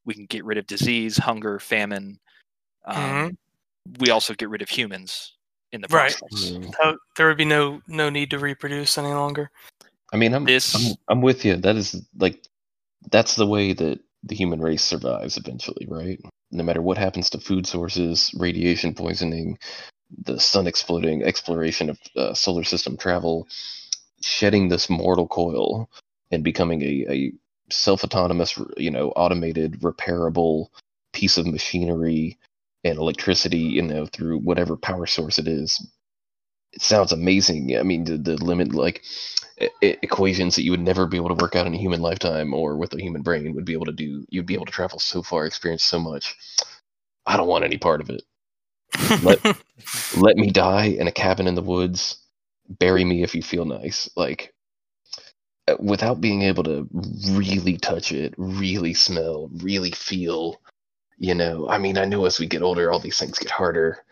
Speaker 2: we can get rid of disease hunger famine um,
Speaker 3: Mhm.
Speaker 2: We also get rid of humans in the
Speaker 3: Right.
Speaker 2: process
Speaker 4: Mm.
Speaker 3: Uh, there would be no no need to reproduce any longer.
Speaker 4: I mean, I'm,
Speaker 2: This-
Speaker 4: I'm I'm with you. That is like that's the way that the human race survives eventually, right? No matter what happens to food sources, radiation poisoning, the sun exploding, exploration of uh, solar system travel, shedding this mortal coil and becoming a, a self-autonomous, you know, automated, repairable piece of machinery and electricity, you know, through whatever power source it is. It sounds amazing. I mean, the, the limit, like e- equations that you would never be able to work out in a human lifetime or with a human brain would be able to do. You'd be able to travel so far, experience so much. I don't want any part of it. Let- Let me die in a cabin in the woods. Bury me if you feel nice. Like, uh, without being able to really touch it, really smell, really feel. You know, I mean, I know as we get older, all these things get harder.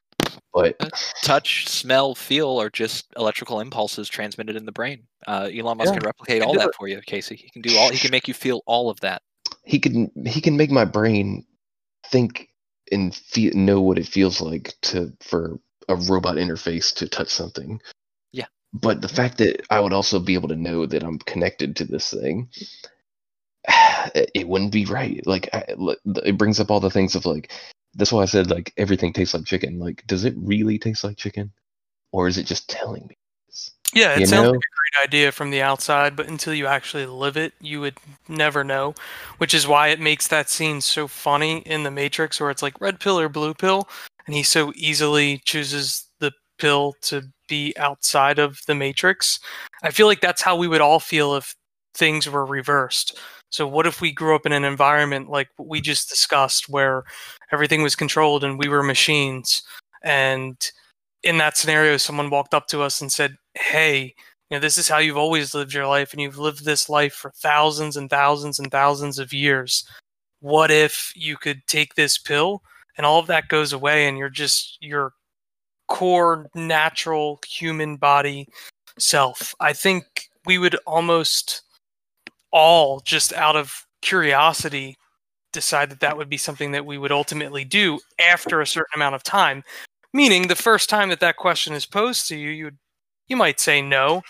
Speaker 4: But
Speaker 2: touch, smell, feel are just electrical impulses transmitted in the brain. Uh, Elon Musk
Speaker 3: Yeah,
Speaker 2: can replicate all that
Speaker 3: it.
Speaker 2: for you, Casey. He can do all. He can make you feel all of that.
Speaker 4: he can he can make my brain think and feel know what it feels like to for a robot interface to touch something.
Speaker 2: Yeah.
Speaker 4: But the fact that I would also be able to know that I'm connected to this thing, it wouldn't be right. Like I, it brings up all the things of like that's why I said like everything tastes like chicken. Like, does it really taste like chicken, or is it just telling me? this?
Speaker 3: yeah, it
Speaker 4: You
Speaker 3: sounds
Speaker 4: know?
Speaker 3: like a great idea from the outside, but until you actually live it, you would never know. Which is why it makes that scene so funny in the Matrix, where it's like red pill or blue pill, and he so easily chooses the pill to be outside of the Matrix. I feel like that's how we would all feel if things were reversed. So what if we grew up in an environment like we just discussed where everything was controlled and we were machines and in that scenario someone walked up to us and said, "Hey, you know, this is how you've always lived your life and you've lived this life for thousands and thousands and thousands of years. What if you could take this pill and all of that goes away and you're just your core natural human body self?" I think we would almost all just out of curiosity decide that that would be something that we would ultimately do after a certain amount of time meaning the first time that that question is posed to you you you might say no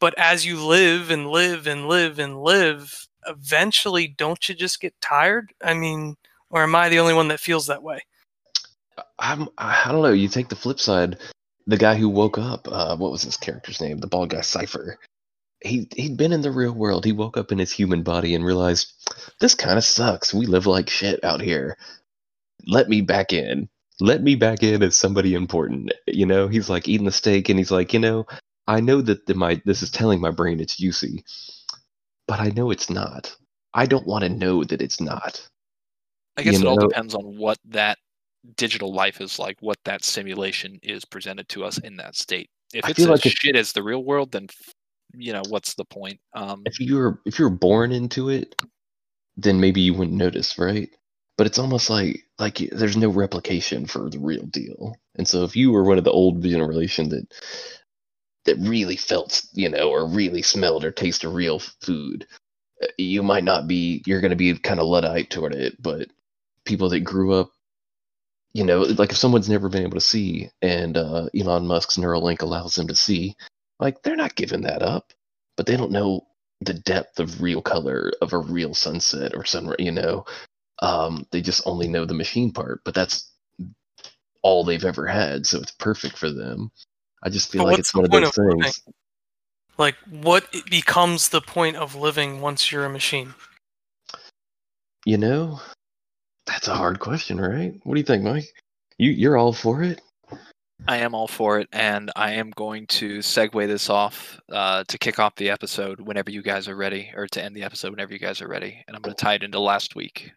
Speaker 3: but as you live and live and live and live eventually don't you just get tired i mean or am i the only one that feels that way
Speaker 4: I'm I don't know. You take the flip side. The guy who woke up, uh, what was his character's name? The bald guy, Cypher. He he'd been in the real world. He woke up in his human body and realized this kind of sucks. We live like shit out here. Let me back in. Let me back in as somebody important. You know, he's like eating the steak, and he's like, you know, I know that the, my this is telling my brain it's juicy, but I know it's not. I don't want to know that it's not.
Speaker 2: I guess
Speaker 4: You
Speaker 2: it all depends on what that digital life is like, what that simulation is presented to us in that state. If
Speaker 4: I
Speaker 2: it's as
Speaker 4: like if-
Speaker 2: shit as the real world, then you know what's the point? Um,
Speaker 4: if you're if you were born into it, then maybe you wouldn't notice, right? But it's almost like like there's no replication for the real deal. And so if you were one of the old generation that that really felt, you know, or really smelled or tasted real food, uh, you might not be you're going to be kind of luddite toward it, but people that grew up you know, like if someone's never been able to see and uh, Elon Musk's Neuralink allows them to see, like they're not giving that up, but they don't know the depth of real color of a real sunset or sunrise. You know, um, they just only know the machine part, but that's all they've ever had, so it's perfect for them. I just feel
Speaker 3: But
Speaker 4: like it's one of those
Speaker 3: of living?
Speaker 4: things.
Speaker 3: Like, what becomes the point of living once you're a machine?
Speaker 4: You know, that's a hard question, right? What do you think, Mike? You you're all for it?
Speaker 2: I am all for it, and I am going to segue this off uh, to kick off the episode whenever you guys are ready, or to end the episode whenever you guys are ready. And I'm going to tie it into last week.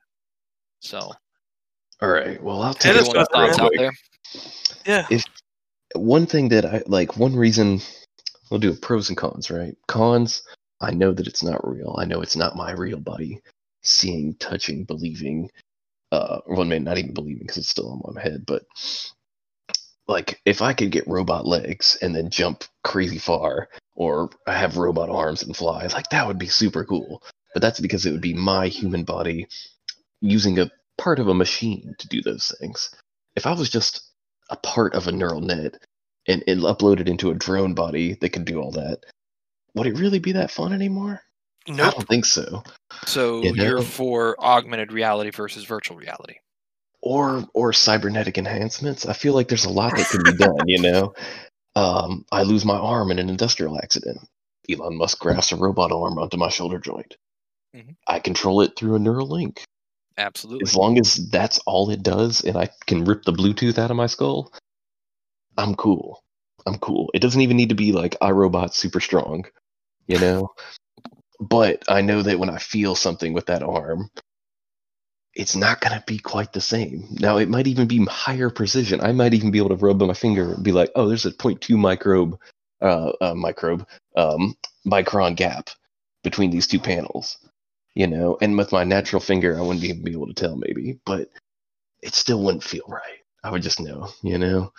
Speaker 2: So,
Speaker 4: All right. Well, I'll
Speaker 3: Hit
Speaker 4: take
Speaker 3: us
Speaker 4: it
Speaker 2: thoughts out there.
Speaker 3: Yeah.
Speaker 4: one thing that I like, one reason we'll do pros and cons, right? Cons, I know that it's not real. I know it's not my real body. Seeing, touching, believing. Uh, well, maybe not even believing because it's still on my head, but like if I could get robot legs and then jump crazy far, or have robot arms and fly, like that would be super cool. But that's because it would be my human body using a part of a machine to do those things. If I was just a part of a neural net and, and uploaded into a drone body that could do all that, would it really be that fun anymore? No
Speaker 3: I
Speaker 4: don't think so.
Speaker 2: So
Speaker 4: You
Speaker 2: you're for augmented reality versus virtual reality.
Speaker 4: Or or cybernetic enhancements. I feel like there's a lot that can be done. You know, um, I lose my arm in an industrial accident. Elon Musk grafts a robot arm onto my shoulder joint.
Speaker 2: Mhm.
Speaker 4: I control it through a neural link.
Speaker 2: Absolutely.
Speaker 4: As long as that's all it does, and I can rip the Bluetooth out of my skull, I'm cool. I'm cool. It doesn't even need to be like iRobot super strong, you know. but I know that when I feel something with that arm, it's not gonna be quite the same. Now it might even be higher precision. I might even be able to rub my finger and be like, "Oh, there's a 0.2 microbe, uh, uh microbe, um, micron gap between these two panels." You know, and with my natural finger, I wouldn't even be able to tell, maybe, but it still wouldn't feel right. I would just know, you know.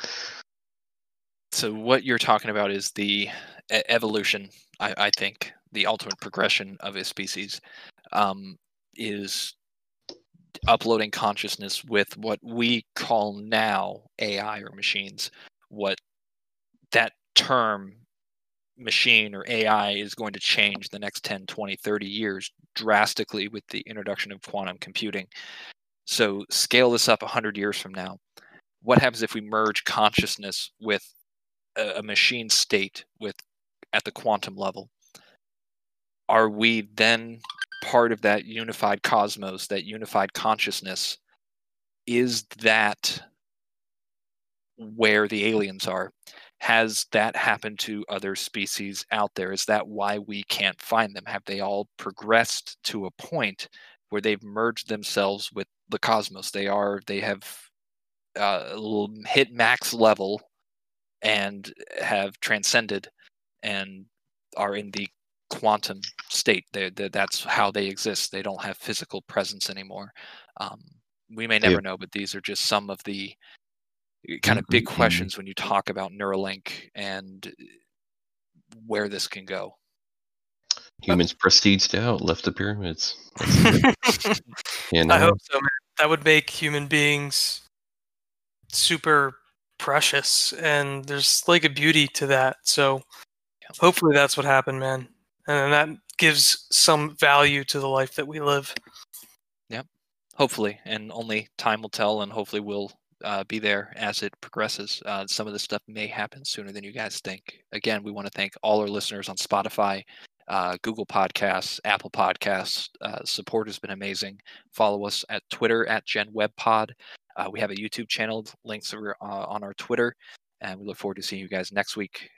Speaker 2: so what you're talking about is the evolution I, I think the ultimate progression of a species um, is uploading consciousness with what we call now ai or machines what that term machine or ai is going to change the next 10 20 30 years drastically with the introduction of quantum computing. So scale this up 100 years from now what happens if we merge consciousness with a, machine state with at the quantum level? Are we then part of that unified cosmos that unified consciousness is that where the aliens are? Has that happened to other species out there? Is that why we can't find them? Have they all progressed to a point where they've merged themselves with the cosmos? They are they have uh, hit max level and have transcended and are in the quantum state. They, they, that's how they exist. They don't have physical presence anymore. Um, we may
Speaker 4: They-
Speaker 2: never know, but these are just some of the kind of big
Speaker 4: Mhm, mhm.
Speaker 2: questions when you talk about Neuralink and where this can go.
Speaker 4: Humans prestiged out, left the pyramids. You know,
Speaker 3: I hope so, man. That would make human beings super precious, and there's like a beauty to that. So hopefully that's what happened, man. And that gives some value to the life that we live.
Speaker 2: Yep, hopefully, and only time will tell, and hopefully we'll uh, be there as it progresses. Uh, some of this stuff may happen sooner than you guys think. Again, we want to thank all our listeners on Spotify, uh, Google Podcasts, Apple Podcasts. Uh, support has been amazing. Follow us at Twitter at GenWebPod. Uh, we have a YouTube channel. Links are uh, on our Twitter. And we look forward to seeing you guys next week.